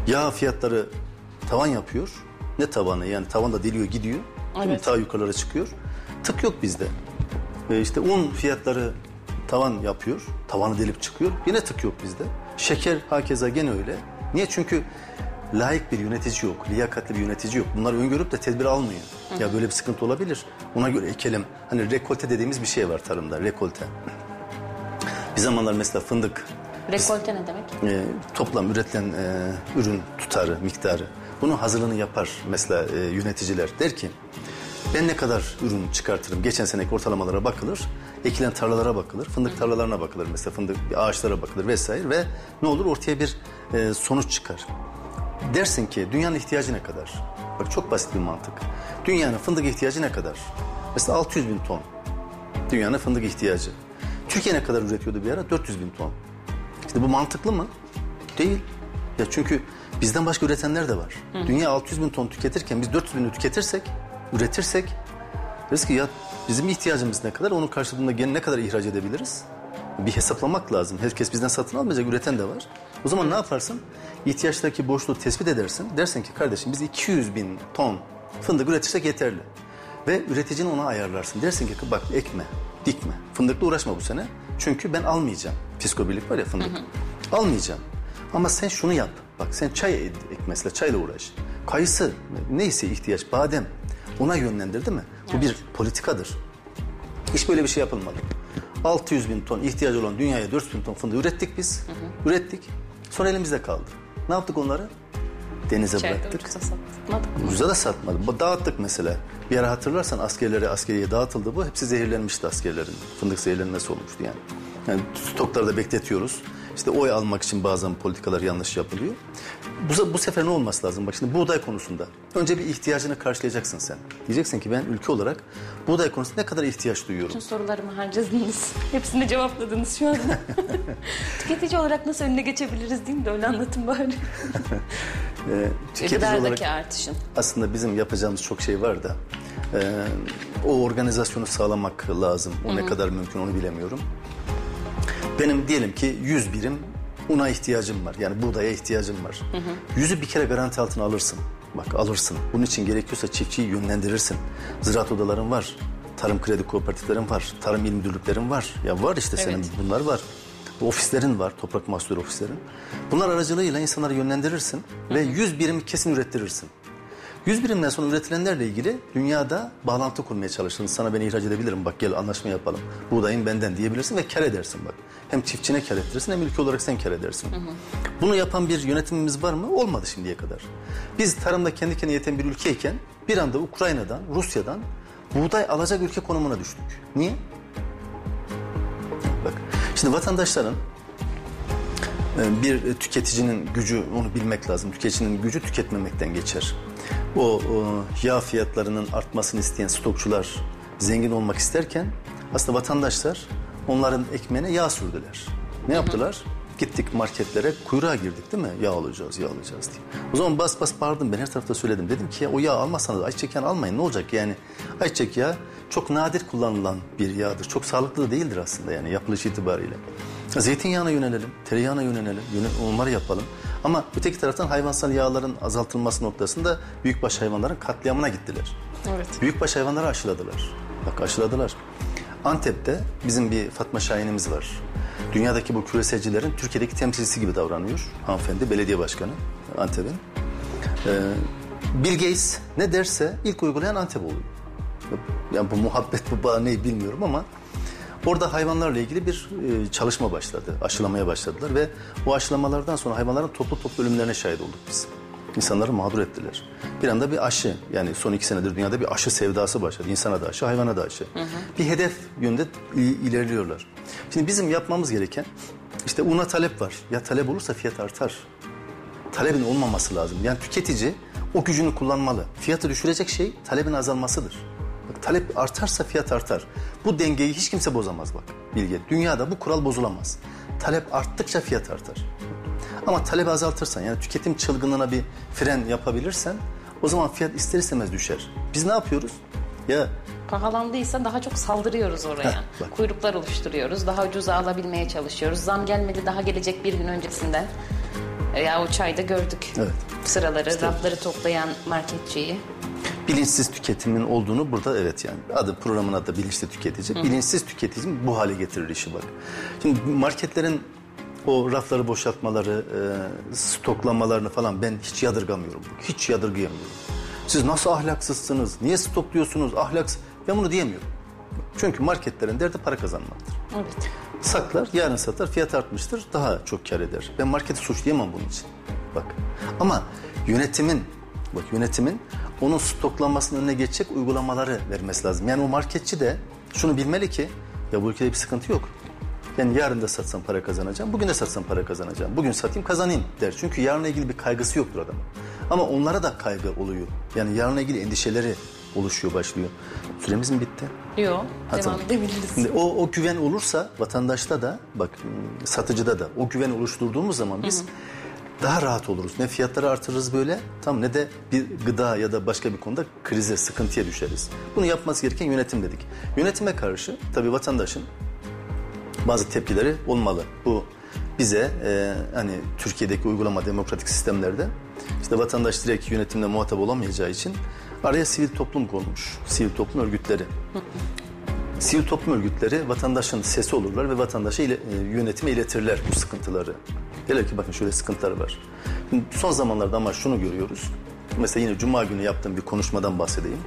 Yağ fiyatları tavan yapıyor. Ne tavanı yani tavan da deliyor gidiyor. Değil mi? Evet. Ta yukarılara çıkıyor. Tık yok bizde. Ve işte un fiyatları tavan yapıyor. Tavanı delip çıkıyor. Yine tık yok bizde. Şeker hakeza gene öyle. Niye? Çünkü layık bir yönetici yok. Liyakatli bir yönetici yok. Bunları öngörüp de tedbir almıyor. Ya böyle bir sıkıntı olabilir. Ona göre ekelim. Hani rekolte dediğimiz bir şey var tarımda. Rekolte. Bir zamanlar mesela fındık Rekolte ne demek? e, toplam üretilen e, ürün tutarı, miktarı. Bunun hazırlığını yapar mesela e, yöneticiler. Der ki ben ne kadar ürün çıkartırım? Geçen seneki ortalamalara bakılır. Ekilen tarlalara bakılır. Fındık tarlalarına bakılır mesela. Fındık ağaçlara bakılır vesaire. Ve ne olur? Ortaya bir e, sonuç çıkar. Dersin ki dünyanın ihtiyacı ne kadar? Bak çok basit bir mantık. Dünyanın fındık ihtiyacı ne kadar? Mesela 600 bin ton. Dünyanın fındık ihtiyacı. Türkiye ne kadar üretiyordu bir ara? 400 bin ton. İşte bu mantıklı mı? Değil. Ya çünkü bizden başka üretenler de var. Dünya 600 bin ton tüketirken biz 400 bini tüketirsek, üretirsek deriz ki ya bizim ihtiyacımız ne kadar? Onun karşılığında gene ne kadar ihraç edebiliriz? Bir hesaplamak lazım. Herkes bizden satın almayacak, üreten de var. O zaman ne yaparsın? İhtiyaçtaki boşluğu tespit edersin. Dersin ki kardeşim biz 200 bin ton fındık üretirsek yeterli. Ve üreticini ona ayarlarsın. Dersin ki bak ekme, dikme. Fındıkla uğraşma bu sene. Çünkü ben almayacağım. Fiskobirlik var ya fındık. Almayacağım. Ama sen şunu yap. Bak sen çay ek mesela çayla uğraş. Kayısı neyse ihtiyaç badem ona yönlendir değil mi? Bu bir politikadır. Hiç böyle bir şey yapılmadı. 600 bin ton ihtiyacı olan dünyaya 400 bin ton fındık ürettik biz. Ürettik. Sonra elimizde kaldı. Ne yaptık onları? Denize İçeride bıraktık. ucuza satmadık? Ucuza da satmadı. Bu Dağıttık mesela. Bir ara hatırlarsan askerlere askeriye dağıtıldı bu. Hepsi zehirlenmişti askerlerin. Fındık zehirlenmesi olmuştu yani. Yani stoklarda bekletiyoruz. İşte oy almak için bazen politikalar yanlış yapılıyor. bu, bu sefer ne olması lazım? Bak şimdi buğday konusunda. Önce bir ihtiyacını karşılayacaksın sen. Diyeceksin ki ben ülke olarak buğday konusunda ne kadar ihtiyaç duyuyorum? Bütün sorularımı harcadınız. Hepsini cevapladınız şu anda. Tüketici olarak nasıl önüne geçebiliriz değil mi de öyle anlatın bari. Ee, tüketici olarak artışın. aslında bizim yapacağımız çok şey var da e, o organizasyonu sağlamak lazım. O ne kadar mümkün onu bilemiyorum. Benim diyelim ki 100 birim una ihtiyacım var. Yani buğdaya ihtiyacım var. Yüzü bir kere garanti altına alırsın. Bak alırsın. Bunun için gerekiyorsa çiftçiyi yönlendirirsin. Ziraat odaların var. Tarım kredi kooperatiflerin var. Tarım il müdürlüklerin var. Ya var işte senin Evet. bunlar var. Ofislerin var. Toprak mahsulü ofislerin. Bunlar aracılığıyla insanları yönlendirirsin. Ve 100 birim kesin ürettirirsin. 100 birimden sonra üretilenlerle ilgili dünyada bağlantı kurmaya çalışırsın. Sana ben ihraç edebilirim bak gel anlaşma yapalım. Buğdayın benden diyebilirsin ve kar edersin bak. Hem çiftçine kar ettirirsin hem ülke olarak sen kar edersin. Bunu yapan bir yönetimimiz var mı? Olmadı şimdiye kadar. Biz tarımda kendi kendine yeten bir ülkeyken bir anda Ukrayna'dan, Rusya'dan buğday alacak ülke konumuna düştük. Niye? Bak şimdi vatandaşların bir tüketicinin gücü onu bilmek lazım. Tüketicinin gücü tüketmemekten geçer. O, o yağ fiyatlarının artmasını isteyen stokçular zengin olmak isterken aslında vatandaşlar onların ekmeğine yağ sürdüler. Ne yaptılar? Gittik marketlere kuyruğa girdik değil mi? Yağ alacağız, yağ alacağız diye. O zaman bas bas bağırdım ben her tarafta söyledim. Dedim ki ya o yağ almazsanız ayçiçek yağı almayın ne olacak yani? Ayçiçek yağı çok nadir kullanılan bir yağdır. Çok sağlıklı da değildir aslında yani yapılış itibariyle. Zeytinyağına yönelelim, tereyağına yönelelim, yöne- onları yapalım. Ama öteki taraftan hayvansal yağların azaltılması noktasında büyükbaş hayvanların katliamına gittiler. Evet. Büyükbaş hayvanları aşıladılar. Bak aşıladılar. Antep'te bizim bir Fatma Şahin'imiz var. Dünyadaki bu küreselcilerin Türkiye'deki temsilcisi gibi davranıyor. Hanımefendi, belediye başkanı Antep'in. Ee, Bill Gates ne derse ilk uygulayan Antep oluyor. Yani bu muhabbet bu bağ ne bilmiyorum ama orada hayvanlarla ilgili bir e, çalışma başladı. Aşılamaya başladılar ve o aşılamalardan sonra hayvanların toplu toplu ölümlerine şahit olduk biz. İnsanları mağdur ettiler. Bir anda bir aşı yani son iki senedir dünyada bir aşı sevdası başladı. İnsana da aşı, hayvana da aşı. Bir hedef yönde ilerliyorlar. Şimdi bizim yapmamız gereken işte una talep var. Ya talep olursa fiyat artar talebin olmaması lazım. Yani tüketici o gücünü kullanmalı. Fiyatı düşürecek şey talebin azalmasıdır. Bak, talep artarsa fiyat artar. Bu dengeyi hiç kimse bozamaz bak Bilge. Dünyada bu kural bozulamaz. Talep arttıkça fiyat artar. Ama talebi azaltırsan yani tüketim çılgınlığına bir fren yapabilirsen o zaman fiyat ister istemez düşer. Biz ne yapıyoruz? Ya Pahalandıysa daha çok saldırıyoruz oraya. Heh, bak. Kuyruklar oluşturuyoruz. Daha ucuza alabilmeye çalışıyoruz. Zam gelmedi daha gelecek bir gün öncesinden. E, Ya o çayda gördük. Evet. Sıraları, rafları toplayan marketçiyi. bilinçsiz tüketimin olduğunu burada evet yani adı programın adı bilinçli tüketici. Bilinçsiz tüketim bu hale getirir işi bak. Şimdi marketlerin o rafları boşaltmaları, e, stoklamalarını falan ben hiç yadırgamıyorum. Hiç yadırgayamıyorum. Siz nasıl ahlaksızsınız? Niye stokluyorsunuz? Ahlaks ben bunu diyemiyorum. Çünkü marketlerin derdi para kazanmaktır. Evet. Saklar, yarın satar, fiyat artmıştır, daha çok kar eder. Ben marketi suçlayamam bunun için. Bak. Ama yönetimin, bak yönetimin onun stoklanmasının önüne geçecek uygulamaları vermesi lazım. Yani o marketçi de şunu bilmeli ki, ya bu ülkede bir sıkıntı yok. Ben yarın da satsam para kazanacağım, bugün de satsam para kazanacağım. Bugün satayım kazanayım der. Çünkü yarınla ilgili bir kaygısı yoktur adamın. Ama onlara da kaygı oluyor. Yani yarınla ilgili endişeleri oluşuyor, başlıyor. Süremiz mi bitti? Yok. Ha, Devam edebiliriz. Şimdi o, o güven olursa vatandaşta da bak satıcıda da o güven oluşturduğumuz zaman biz daha rahat oluruz. Ne fiyatları artırırız böyle tam ne de bir gıda ya da başka bir konuda krize, sıkıntıya düşeriz. Bunu yapması gereken yönetim dedik. Yönetime karşı tabii vatandaşın bazı tepkileri olmalı. Bu bize e, hani Türkiye'deki uygulama demokratik sistemlerde işte vatandaş direkt yönetimle muhatap olamayacağı için araya sivil toplum konmuş. Sivil toplum örgütleri. Sivil toplum örgütleri vatandaşın sesi olurlar ve vatandaşa ile, e, yönetime iletirler bu sıkıntıları. Derler ki bakın şöyle sıkıntılar var. Şimdi son zamanlarda ama şunu görüyoruz. Mesela yine Cuma günü yaptığım bir konuşmadan bahsedeyim.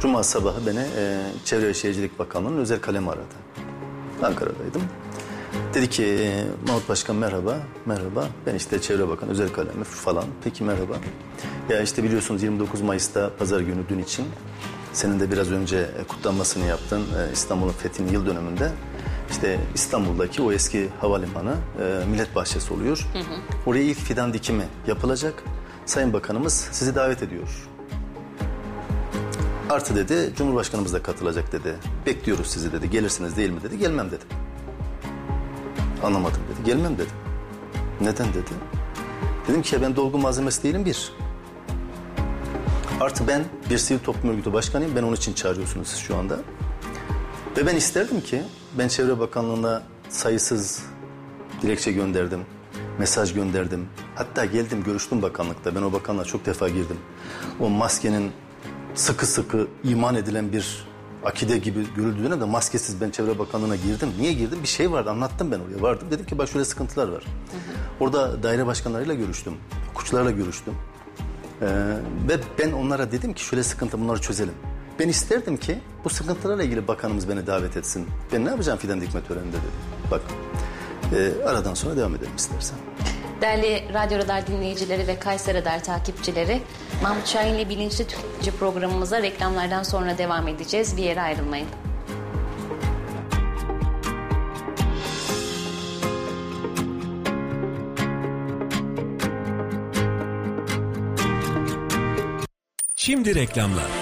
Cuma sabahı beni e, Çevre ve Şehircilik Bakanlığı'nın özel kalemi aradı. Ankara'daydım. Dedi ki Mahmut Başkan merhaba, merhaba. Ben işte Çevre Bakanı özel kalemi falan. Peki merhaba. Ya işte biliyorsunuz 29 Mayıs'ta pazar günü dün için senin de biraz önce e, kutlanmasını yaptın e, İstanbul'un fethinin yıl dönümünde. işte İstanbul'daki o eski havalimanı e, Millet Bahçesi oluyor. Oraya ilk fidan dikimi yapılacak. Sayın Bakanımız sizi davet ediyor. Artı dedi Cumhurbaşkanımız da katılacak dedi. Bekliyoruz sizi dedi. Gelirsiniz değil mi dedi. Gelmem dedim. Anlamadım dedi. Gelmem dedim. Neden dedi. Dedim ki ya ben dolgu malzemesi değilim bir. Artı ben bir sivil toplum örgütü başkanıyım. Ben onun için çağırıyorsunuz siz şu anda. Ve ben isterdim ki ben Çevre Bakanlığı'na sayısız dilekçe gönderdim. Mesaj gönderdim. Hatta geldim görüştüm bakanlıkta. Ben o bakanlığa çok defa girdim. O maskenin sıkı sıkı iman edilen bir akide gibi görüldüğü dönemde maskesiz ben Çevre Bakanlığı'na girdim. Niye girdim? Bir şey vardı anlattım ben oraya vardım. Dedim ki bak şöyle sıkıntılar var. Orada daire başkanlarıyla görüştüm. Hukukçularla görüştüm. Ee, ve ben onlara dedim ki şöyle sıkıntı bunları çözelim. Ben isterdim ki bu sıkıntılarla ilgili bakanımız beni davet etsin. Ben ne yapacağım fidan dikme töreninde dedim. Bak e, aradan sonra devam edelim istersen. Değerli Radyo Radar dinleyicileri ve Kayseri Radar takipçileri, Mahmut Şahin ile Bilinçli Tüketici programımıza reklamlardan sonra devam edeceğiz. Bir yere ayrılmayın. Şimdi reklamlar.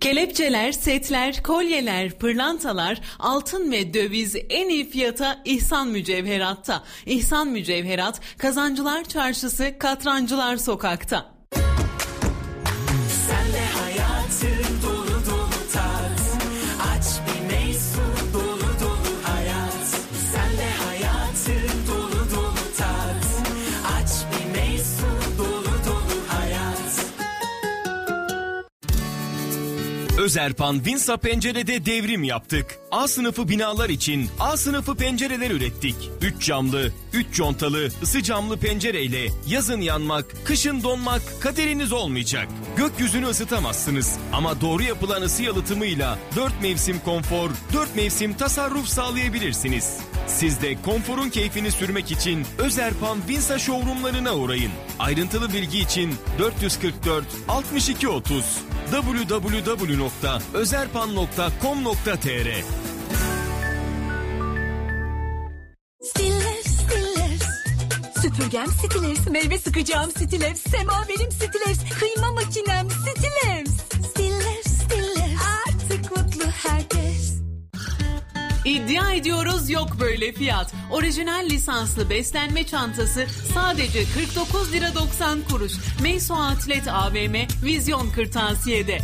Kelepçeler, setler, kolyeler, pırlantalar, altın ve döviz en iyi fiyata İhsan Mücevherat'ta. İhsan Mücevherat, Kazancılar Çarşısı, Katrancılar Sokak'ta. Özerpan Vinsa Pencere'de devrim yaptık. A sınıfı binalar için A sınıfı pencereler ürettik. 3 camlı, 3 contalı, ısı camlı pencereyle yazın yanmak, kışın donmak kaderiniz olmayacak. Gökyüzünü ısıtamazsınız ama doğru yapılan ısı yalıtımıyla 4 mevsim konfor, 4 mevsim tasarruf sağlayabilirsiniz. Siz de konforun keyfini sürmek için Özerpan Vinsa showroomlarına uğrayın. Ayrıntılı bilgi için 444 62 30 www.özerpan.com.tr. Süpürgem Stillers, meyve sıkacağım Stillers, semaverim Stillers, kıyma makinem Stillers. Stillers, Stillers. Artık mutlu herkes. İddia ediyoruz yok böyle fiyat. Orijinal lisanslı beslenme çantası sadece 49 lira 90 kuruş. Meyso Outlet AVM Vizyon Kırtasiye'de.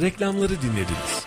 Reklamları dinlediniz.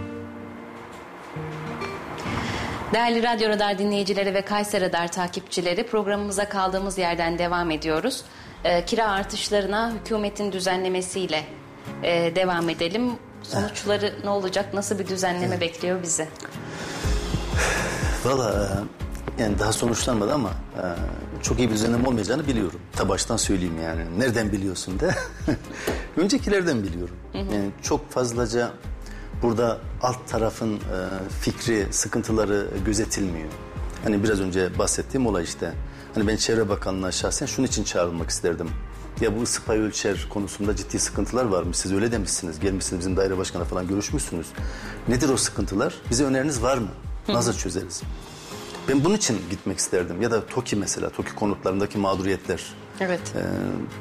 Değerli Radyo Radar dinleyicileri ve Kayseri Radar takipçileri programımıza kaldığımız yerden devam ediyoruz. Ee, kira artışlarına hükümetin düzenlemesiyle e, devam edelim. Sonuçları ne olacak? Nasıl bir düzenleme bekliyor bizi? Valla e, yani daha sonuçlanmadı ama e, çok iyi bir düzenleme olmayacağını biliyorum. Ta baştan söyleyeyim yani. Nereden biliyorsun de. Öncekilerden biliyorum. Yani çok fazlaca burada alt tarafın e, fikri, sıkıntıları gözetilmiyor. Hani biraz önce bahsettiğim olay işte. Hani ben Çevre Bakanlığı'na şahsen şunun için çağrılmak isterdim. Ya bu ısı pay ölçer konusunda ciddi sıkıntılar varmış. Siz öyle demişsiniz. Gelmişsiniz bizim daire başkanı falan görüşmüşsünüz. Nedir o sıkıntılar? Bize öneriniz var mı? Nasıl çözeriz? Ben bunun için gitmek isterdim. Ya da TOKİ mesela, TOKİ konutlarındaki mağduriyetler. Evet. Ee,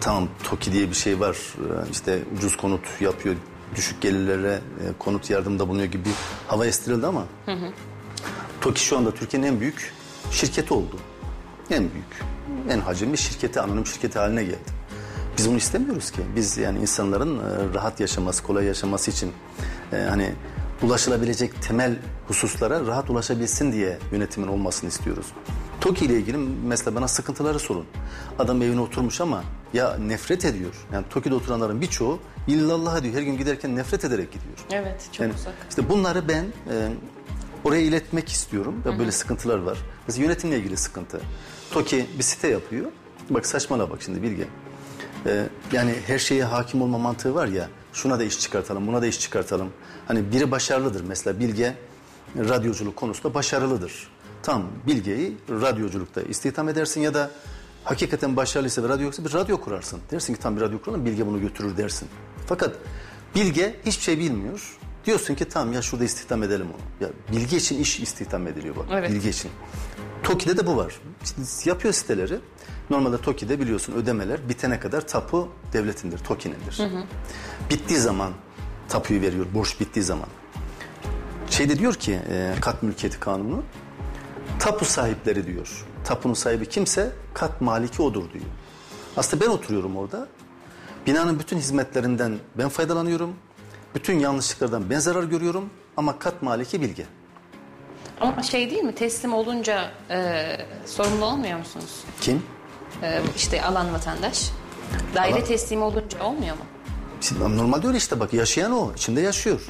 tamam TOKİ diye bir şey var. Ee, işte ucuz konut yapıyor, düşük gelirlere e, konut yardımında bulunuyor gibi bir hava estirildi ama... TOKİ şu anda Türkiye'nin en büyük şirketi oldu. En büyük, en hacimli şirketi, anonim şirketi haline geldi. Biz bunu istemiyoruz ki. Biz yani insanların e, rahat yaşaması, kolay yaşaması için e, hani ulaşılabilecek temel hususlara rahat ulaşabilsin diye yönetimin olmasını istiyoruz. TOKİ ile ilgili mesela bana sıkıntıları sorun. Adam evine oturmuş ama ya nefret ediyor. Yani TOKİ'de oturanların birçoğu illallah diyor. Her gün giderken nefret ederek gidiyor. Evet çok Yani uzak. İşte bunları ben e, oraya iletmek istiyorum. Ya böyle sıkıntılar var. Mesela yönetimle ilgili sıkıntı. TOKİ bir site yapıyor. Bak saçmala bak şimdi Bilge. E, yani her şeye hakim olma mantığı var ya. Şuna da iş çıkartalım, buna da iş çıkartalım. Hani biri başarılıdır. Mesela Bilge radyoculuk konusunda başarılıdır. Tam Bilge'yi radyoculukta istihdam edersin ya da hakikaten başarılıysa ve radyo yoksa bir radyo kurarsın. Dersin ki tam bir radyo kuralım Bilge bunu götürür dersin. Fakat Bilge hiçbir şey bilmiyor. Diyorsun ki tamam ya şurada istihdam edelim onu. Ya Bilge için iş istihdam ediliyor bak. Evet. Bilge için. TOKİ'de de bu var. Şimdi yapıyor siteleri. Normalde TOKİ'de biliyorsun ödemeler bitene kadar tapu devletindir, TOKİ'nindir. Bittiği zaman tapuyu veriyor, borç bittiği zaman. Şeyde diyor ki e, kat mülkiyeti kanunu tapu sahipleri diyor. Tapunun sahibi kimse kat maliki odur diyor. Aslında ben oturuyorum orada. Binanın bütün hizmetlerinden ben faydalanıyorum. Bütün yanlışlıklardan ben zarar görüyorum ama kat maliki bilge. Ama şey değil mi teslim olunca e, sorumlu olmuyor musunuz? Kim? E, işte alan vatandaş. Daire Alan- teslim olunca olmuyor mu? Şimdi normalde öyle işte bak yaşayan o. içinde yaşıyor.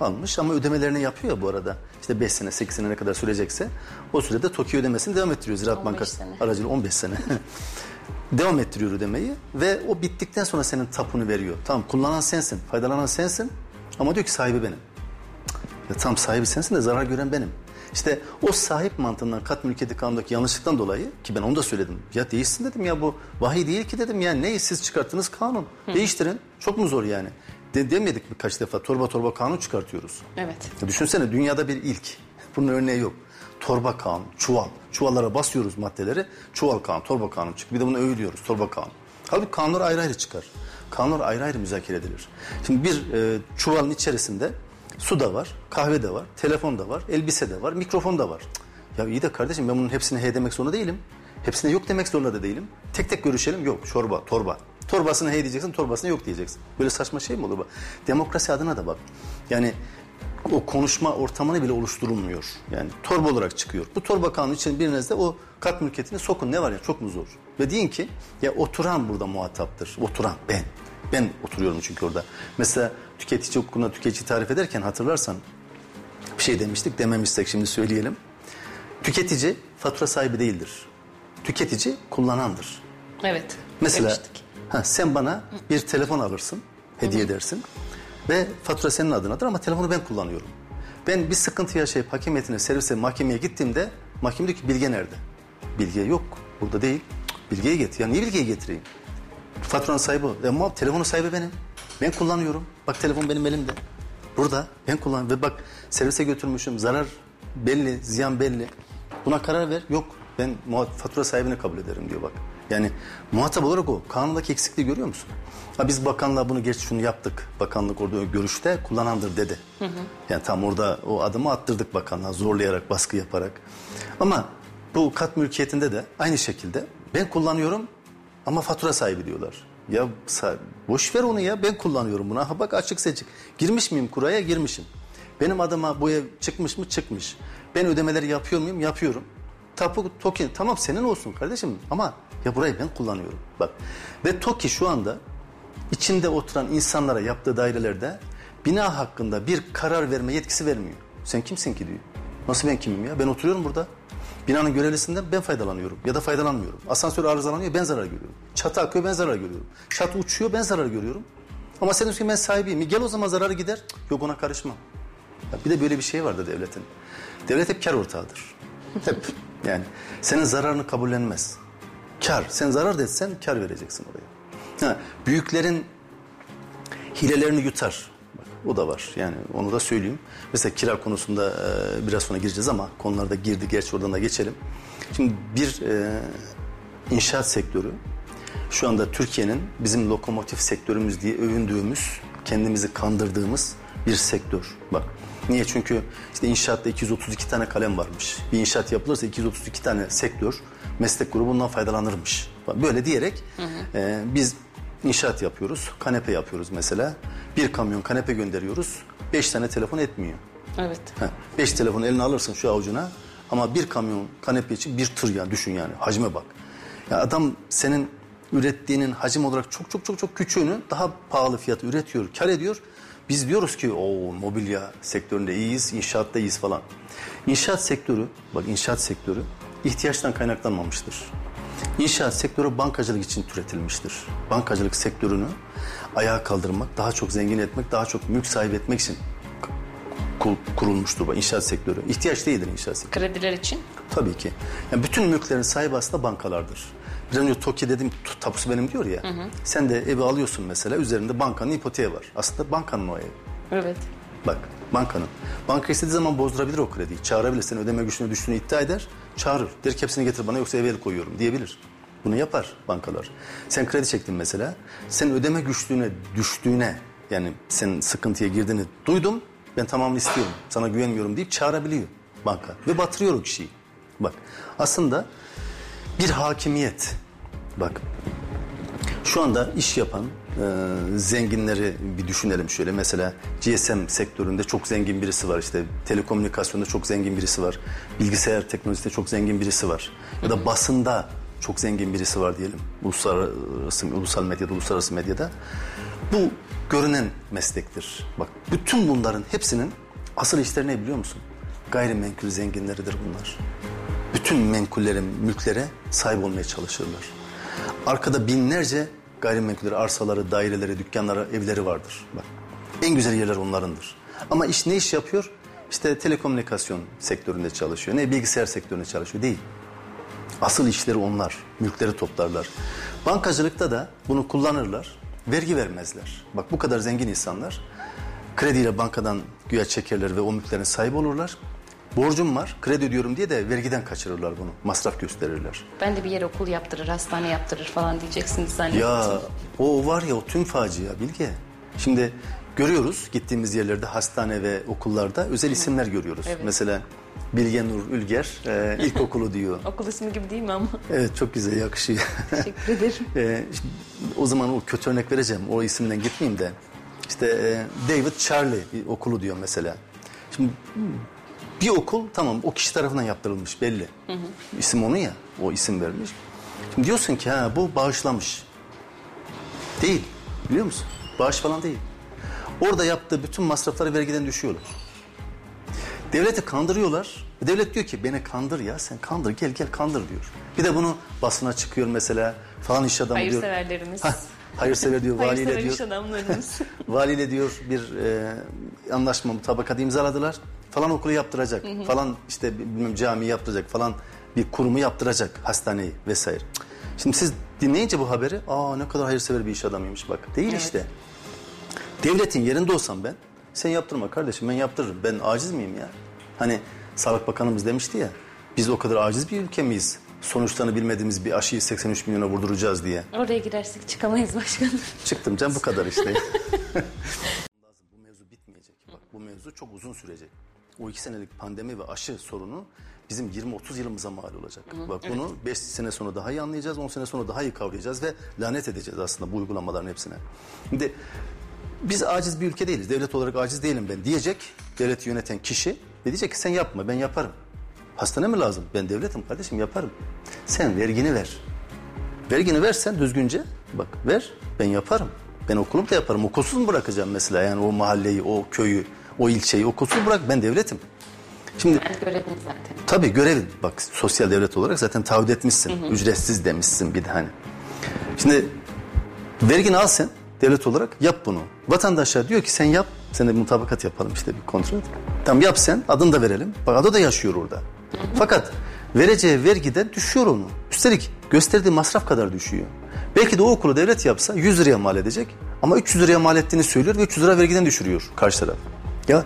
Almış ama ödemelerini yapıyor ya bu arada. İşte 5 sene 8 sene ne kadar sürecekse o sürede TOKİ ödemesini devam ettiriyor. Ziraat 15 Bankası sene. aracılığıyla 15 sene. devam ettiriyor ödemeyi ve o bittikten sonra senin tapunu veriyor. Tamam kullanan sensin, faydalanan sensin ama diyor ki sahibi benim. Ya tam sahibi sensin de zarar gören benim. İşte o sahip mantığından kat mülkiyeti kanundaki yanlışlıktan dolayı ki ben onu da söyledim. Ya değişsin dedim ya bu vahiy değil ki dedim ya ne siz çıkarttınız kanun. Değiştirin. Çok mu zor yani? De, demedik birkaç defa torba torba kanun çıkartıyoruz. Evet. Ya düşünsene dünyada bir ilk. Bunun örneği yok. Torba kanun, çuval. Çuvallara basıyoruz maddeleri. Çuval kanun, torba kanun çık. Bir de bunu övülüyoruz, torba kanun. Halbuki kanunlar ayrı ayrı çıkar. Kanunlar ayrı ayrı müzakere edilir. Şimdi bir e, çuvalın içerisinde su da var, kahve de var, telefon da var, elbise de var, mikrofon da var. Ya iyi de kardeşim ben bunun hepsine he demek zorunda değilim. Hepsine yok demek zorunda da değilim. Tek tek görüşelim. Yok çorba, torba. Torbasına he diyeceksin, torbasına yok diyeceksin. Böyle saçma şey mi olur? Bak. Demokrasi adına da bak. Yani o konuşma ortamını bile oluşturulmuyor. Yani torba olarak çıkıyor. Bu torba kanunu için biriniz de o kat mülkiyetini sokun. Ne var ya çok mu zor? Ve deyin ki ya oturan burada muhataptır. Oturan ben. Ben oturuyorum çünkü orada. Mesela tüketici hukukuna tüketici tarif ederken hatırlarsan bir şey demiştik dememişsek şimdi söyleyelim. Tüketici fatura sahibi değildir. Tüketici kullanandır. Evet. Mesela demiştik. ha, sen bana bir telefon alırsın, hediye edersin ve fatura senin adınadır ama telefonu ben kullanıyorum. Ben bir sıkıntı yaşayıp hakimiyetine, servise, mahkemeye gittiğimde mahkeme diyor ki Bilge nerede? Bilge yok, burada değil. Bilge'yi getir. Ya niye Bilge'yi getireyim? Faturanın sahibi o. Ama telefonun sahibi benim. Ben kullanıyorum. Bak telefon benim elimde. Burada ben kullan ve bak servise götürmüşüm. Zarar belli, ziyan belli. Buna karar ver. Yok ben fatura sahibini kabul ederim diyor bak. Yani muhatap olarak o. Kanundaki eksikliği görüyor musun? Ha biz bakanlığa bunu geç şunu yaptık. Bakanlık orada görüşte kullanandır dedi. Yani tam orada o adımı attırdık bakanlığa zorlayarak, baskı yaparak. Ama bu kat mülkiyetinde de aynı şekilde ben kullanıyorum ama fatura sahibi diyorlar. Ya boş ver onu ya ben kullanıyorum bunu. Ha bak açık seçik. Girmiş miyim kuraya? Girmişim. Benim adıma bu ev çıkmış mı? Çıkmış. Ben ödemeleri yapıyor muyum? Yapıyorum. Tapu TOKİ tamam senin olsun kardeşim ama ya burayı ben kullanıyorum. Bak ve TOKİ şu anda içinde oturan insanlara yaptığı dairelerde bina hakkında bir karar verme yetkisi vermiyor. Sen kimsin ki diyor. Nasıl ben kimim ya? Ben oturuyorum burada. Binanın görevlisinden ben faydalanıyorum ya da faydalanmıyorum. Asansör arızalanıyor ben zarar görüyorum. Çatı akıyor ben zarar görüyorum. Çatı uçuyor ben zarar görüyorum. Ama sen diyorsun ki ben sahibiyim. Gel o zaman zararı gider. Cık, Yok ona karışma. Ya bir de böyle bir şey vardı devletin. Devlet hep kar ortağıdır. Hep. Yani senin zararını kabullenmez. Kar. Sen zarar da etsen kar vereceksin oraya. Ha, büyüklerin hilelerini yutar. O da var. Yani onu da söyleyeyim. Mesela kira konusunda e, biraz sonra gireceğiz ama konularda girdi. Gerçi oradan da geçelim. Şimdi bir e, inşaat sektörü şu anda Türkiye'nin bizim lokomotif sektörümüz diye övündüğümüz, kendimizi kandırdığımız bir sektör. Bak Niye? Çünkü işte inşaatta 232 tane kalem varmış. Bir inşaat yapılırsa 232 tane sektör, meslek grubu bundan faydalanırmış. Böyle diyerek e, biz inşaat yapıyoruz, kanepe yapıyoruz mesela. Bir kamyon kanepe gönderiyoruz, beş tane telefon etmiyor. Evet. Heh, Beş telefonu eline alırsın şu avucuna ama bir kamyon kanepe için bir tır ya düşün yani hacme bak. Ya adam senin ürettiğinin hacim olarak çok çok çok çok küçüğünü daha pahalı fiyata üretiyor, kar ediyor. Biz diyoruz ki o mobilya sektöründe iyiyiz, inşaatta iyiyiz falan. İnşaat sektörü, bak inşaat sektörü ihtiyaçtan kaynaklanmamıştır. İnşaat sektörü bankacılık için türetilmiştir. Bankacılık sektörünü ayağa kaldırmak, daha çok zengin etmek, daha çok mülk sahibi etmek için kur- kurulmuştur bu inşaat sektörü. İhtiyaç değildir inşaat sektörü. Krediler için. Tabii ki. Yani bütün mülklerin sahibi aslında bankalardır. Biraz önce TOKİ dedim tapusu benim diyor ya. Sen de evi alıyorsun mesela üzerinde bankanın ipoteği var. Aslında bankanın o ev. Evet. Bak bankanın. Banka istediği zaman bozdurabilir o krediyi. Çağırabilir. Senin ödeme güçlüğüne düştüğünü iddia eder. Çağırır. Der ki hepsini getir bana yoksa eve el koyuyorum diyebilir. Bunu yapar bankalar. Sen kredi çektin mesela. Sen ödeme güçlüğüne düştüğüne yani senin sıkıntıya girdiğini duydum. Ben tamamını istiyorum. Sana güvenmiyorum deyip çağırabiliyor banka. Ve batırıyor o kişiyi. Bak aslında bir hakimiyet. Bak şu anda iş yapan e, zenginleri bir düşünelim şöyle. Mesela GSM sektöründe çok zengin birisi var. İşte telekomünikasyonda çok zengin birisi var. Bilgisayar teknolojisinde çok zengin birisi var. Ya da basında çok zengin birisi var diyelim. Uluslararası, ulusal medyada, uluslararası medyada. Bu görünen meslektir. Bak bütün bunların hepsinin asıl işleri ne biliyor musun? Gayrimenkul zenginleridir bunlar bütün menkullere, mülklere sahip olmaya çalışırlar. Arkada binlerce gayrimenkulleri, arsaları, daireleri, dükkanları, evleri vardır. Bak, en güzel yerler onlarındır. Ama iş ne iş yapıyor? İşte telekomünikasyon sektöründe çalışıyor. Ne bilgisayar sektöründe çalışıyor. Değil. Asıl işleri onlar. Mülkleri toplarlar. Bankacılıkta da bunu kullanırlar. Vergi vermezler. Bak bu kadar zengin insanlar krediyle bankadan güya çekerler ve o mülklerin sahibi olurlar. Borcum var, kredi ödüyorum diye de vergiden kaçırırlar bunu. Masraf gösterirler. Ben de bir yer okul yaptırır, hastane yaptırır falan diyeceksiniz zannettim. Ya o var ya o tüm facia Bilge. Şimdi görüyoruz gittiğimiz yerlerde hastane ve okullarda özel isimler görüyoruz. Evet. Mesela Bilge Nur Ülger e, ilkokulu diyor. Okul ismi gibi değil mi ama? Evet çok güzel yakışıyor. Teşekkür ederim. E, şimdi o zaman o kötü örnek vereceğim. O isimden gitmeyeyim de. İşte e, David Charlie okulu diyor mesela. Şimdi bir okul tamam o kişi tarafından yaptırılmış belli. İsim onu ya o isim vermiş. Şimdi diyorsun ki ha bu bağışlamış. Değil biliyor musun? Bağış falan değil. Orada yaptığı bütün masrafları vergiden düşüyorlar. Devleti kandırıyorlar. Devlet diyor ki beni kandır ya sen kandır gel gel kandır diyor. Bir de bunu basına çıkıyor mesela falan iş adamı diyor. Hayırseverlerimiz. Hah, hayırsever diyor valiyle Hayırsever diyor. iş adamlarımız. Valiyle diyor bir e, anlaşma mutabakat imzaladılar. Falan okulu yaptıracak. Falan işte bilmem cami yaptıracak falan bir kurumu yaptıracak hastaneyi vesaire. Cık. Şimdi siz dinleyince bu haberi aa ne kadar hayırsever bir iş adamıymış bak. Değil Evet. işte. Devletin yerinde olsam ben sen yaptırma kardeşim ben yaptırırım. Ben aciz miyim ya? Hani Sağlık Bakanımız demişti ya biz o kadar aciz bir ülke miyiz? Sonuçlarını bilmediğimiz bir aşıyı 83 milyona vurduracağız diye. Oraya girersek çıkamayız başkanım. Çıktım can bu kadar işte. bu mevzu bitmeyecek. Bak bu mevzu çok uzun sürecek. O iki senelik pandemi ve aşı sorunu bizim 20-30 yılımıza mal olacak. Bak bunu 5 sene sonra daha iyi anlayacağız, 10 sene sonra daha iyi kavrayacağız ve lanet edeceğiz aslında bu uygulamaların hepsine. Şimdi biz aciz bir ülke değiliz. Devlet olarak aciz değilim ben diyecek. Devleti yöneten kişi ve diyecek ki sen yapma ben yaparım. Hastane mi lazım? Ben devletim kardeşim yaparım. Sen vergini ver. Vergini versen düzgünce bak ver ben yaparım. Ben okulumu da yaparım. Okulsuz mu bırakacağım mesela yani o mahalleyi, o köyü, o ilçeyi okulsuz bırak ben devletim. Şimdi Ben görevim zaten. tabii görevin bak sosyal devlet olarak zaten taahhüt etmişsin. Ücretsiz demişsin bir de hani. Şimdi vergini al sen devlet olarak yap bunu. Vatandaşlar diyor ki sen yap. Sen de bir mutabakat yapalım işte bir kontrat. Tamam yap sen adını da verelim. Bak adı da yaşıyor orada. Fakat vereceği vergiden düşüyor onu. Üstelik gösterdiği masraf kadar düşüyor. Belki de o okulu devlet yapsa 100 liraya mal edecek. Ama 300 liraya mal ettiğini söylüyor ve 300 lira vergiden düşürüyor karşı taraf. Ya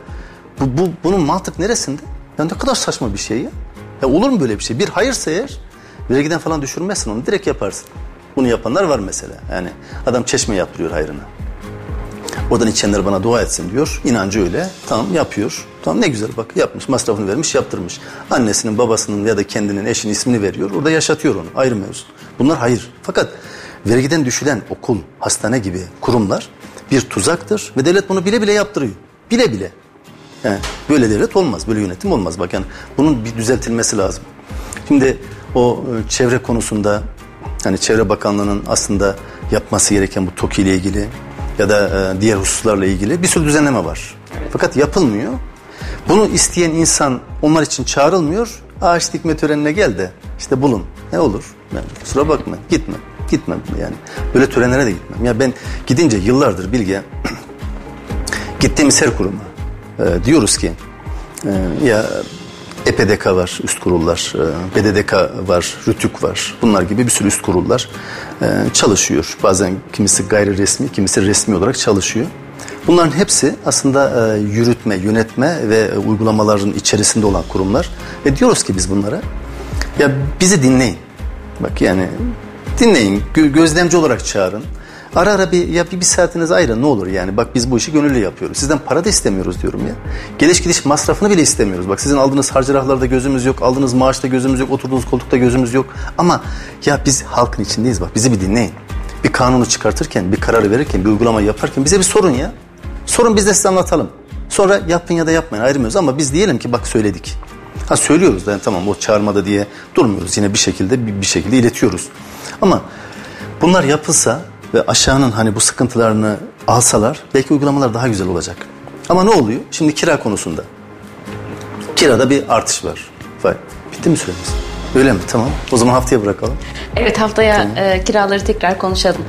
bu, bu, bunun mantık neresinde? Ya ne kadar saçma bir şey ya. Ya olur mu böyle bir şey? Bir hayırsa eğer vergiden falan düşürmezsin onu direkt yaparsın. Bunu yapanlar var mesela. Yani adam çeşme yaptırıyor hayrına. Oradan içenler bana dua etsin diyor. İnancı öyle. Tamam yapıyor. Tamam ne güzel bak yapmış. Masrafını vermiş yaptırmış. Annesinin babasının ya da kendinin eşinin ismini veriyor. Orada yaşatıyor onu. Ayrı mevzu. Bunlar hayır. Fakat vergiden düşülen okul, hastane gibi kurumlar bir tuzaktır. Ve devlet bunu bile bile yaptırıyor. Bile bile. He, böyle devlet olmaz, böyle yönetim olmaz. Bak yani bunun bir düzeltilmesi lazım. Şimdi o e, çevre konusunda hani Çevre Bakanlığı'nın aslında yapması gereken bu TOKİ ile ilgili ya da e, diğer hususlarla ilgili bir sürü düzenleme var. Fakat yapılmıyor. Bunu isteyen insan onlar için çağrılmıyor. Ağaç dikme törenine gel de işte bulun. Ne olur? Yani kusura bakma gitme. Gitmem yani. Böyle törenlere de gitmem. Ya ben gidince yıllardır Bilge gittiğimiz her kuruma e, diyoruz ki e, ya EPDK var, üst kurullar, e, BDDK var, RÜTÜK var. Bunlar gibi bir sürü üst kurullar e, çalışıyor. Bazen kimisi gayri resmi, kimisi resmi olarak çalışıyor. Bunların hepsi aslında e, yürütme, yönetme ve e, uygulamaların içerisinde olan kurumlar. Ve diyoruz ki biz bunlara, ya bizi dinleyin. Bak yani dinleyin, gö- gözlemci olarak çağırın. Ara ara bir, ya bir, bir saatinizi ayırın ne olur yani. Bak biz bu işi gönüllü yapıyoruz. Sizden para da istemiyoruz diyorum ya. Geliş gidiş masrafını bile istemiyoruz. Bak sizin aldığınız harcırahlarda gözümüz yok. Aldığınız maaşta gözümüz yok. Oturduğunuz koltukta gözümüz yok. Ama ya biz halkın içindeyiz bak. Bizi bir dinleyin. Bir kanunu çıkartırken, bir kararı verirken, bir uygulama yaparken bize bir sorun ya. Sorun biz de size anlatalım. Sonra yapın ya da yapmayın ayrılmıyoruz ama biz diyelim ki bak söyledik. Ha söylüyoruz da yani tamam o çağırmada diye durmuyoruz. Yine bir şekilde bir, bir şekilde iletiyoruz. Ama bunlar yapılsa ve aşağının hani bu sıkıntılarını alsalar belki uygulamalar daha güzel olacak. Ama ne oluyor? Şimdi kira konusunda. Kirada bir artış var. Vay. Bitti mi süremiz? Öyle mi? Tamam. O zaman haftaya bırakalım. Evet haftaya e, kiraları tekrar konuşalım.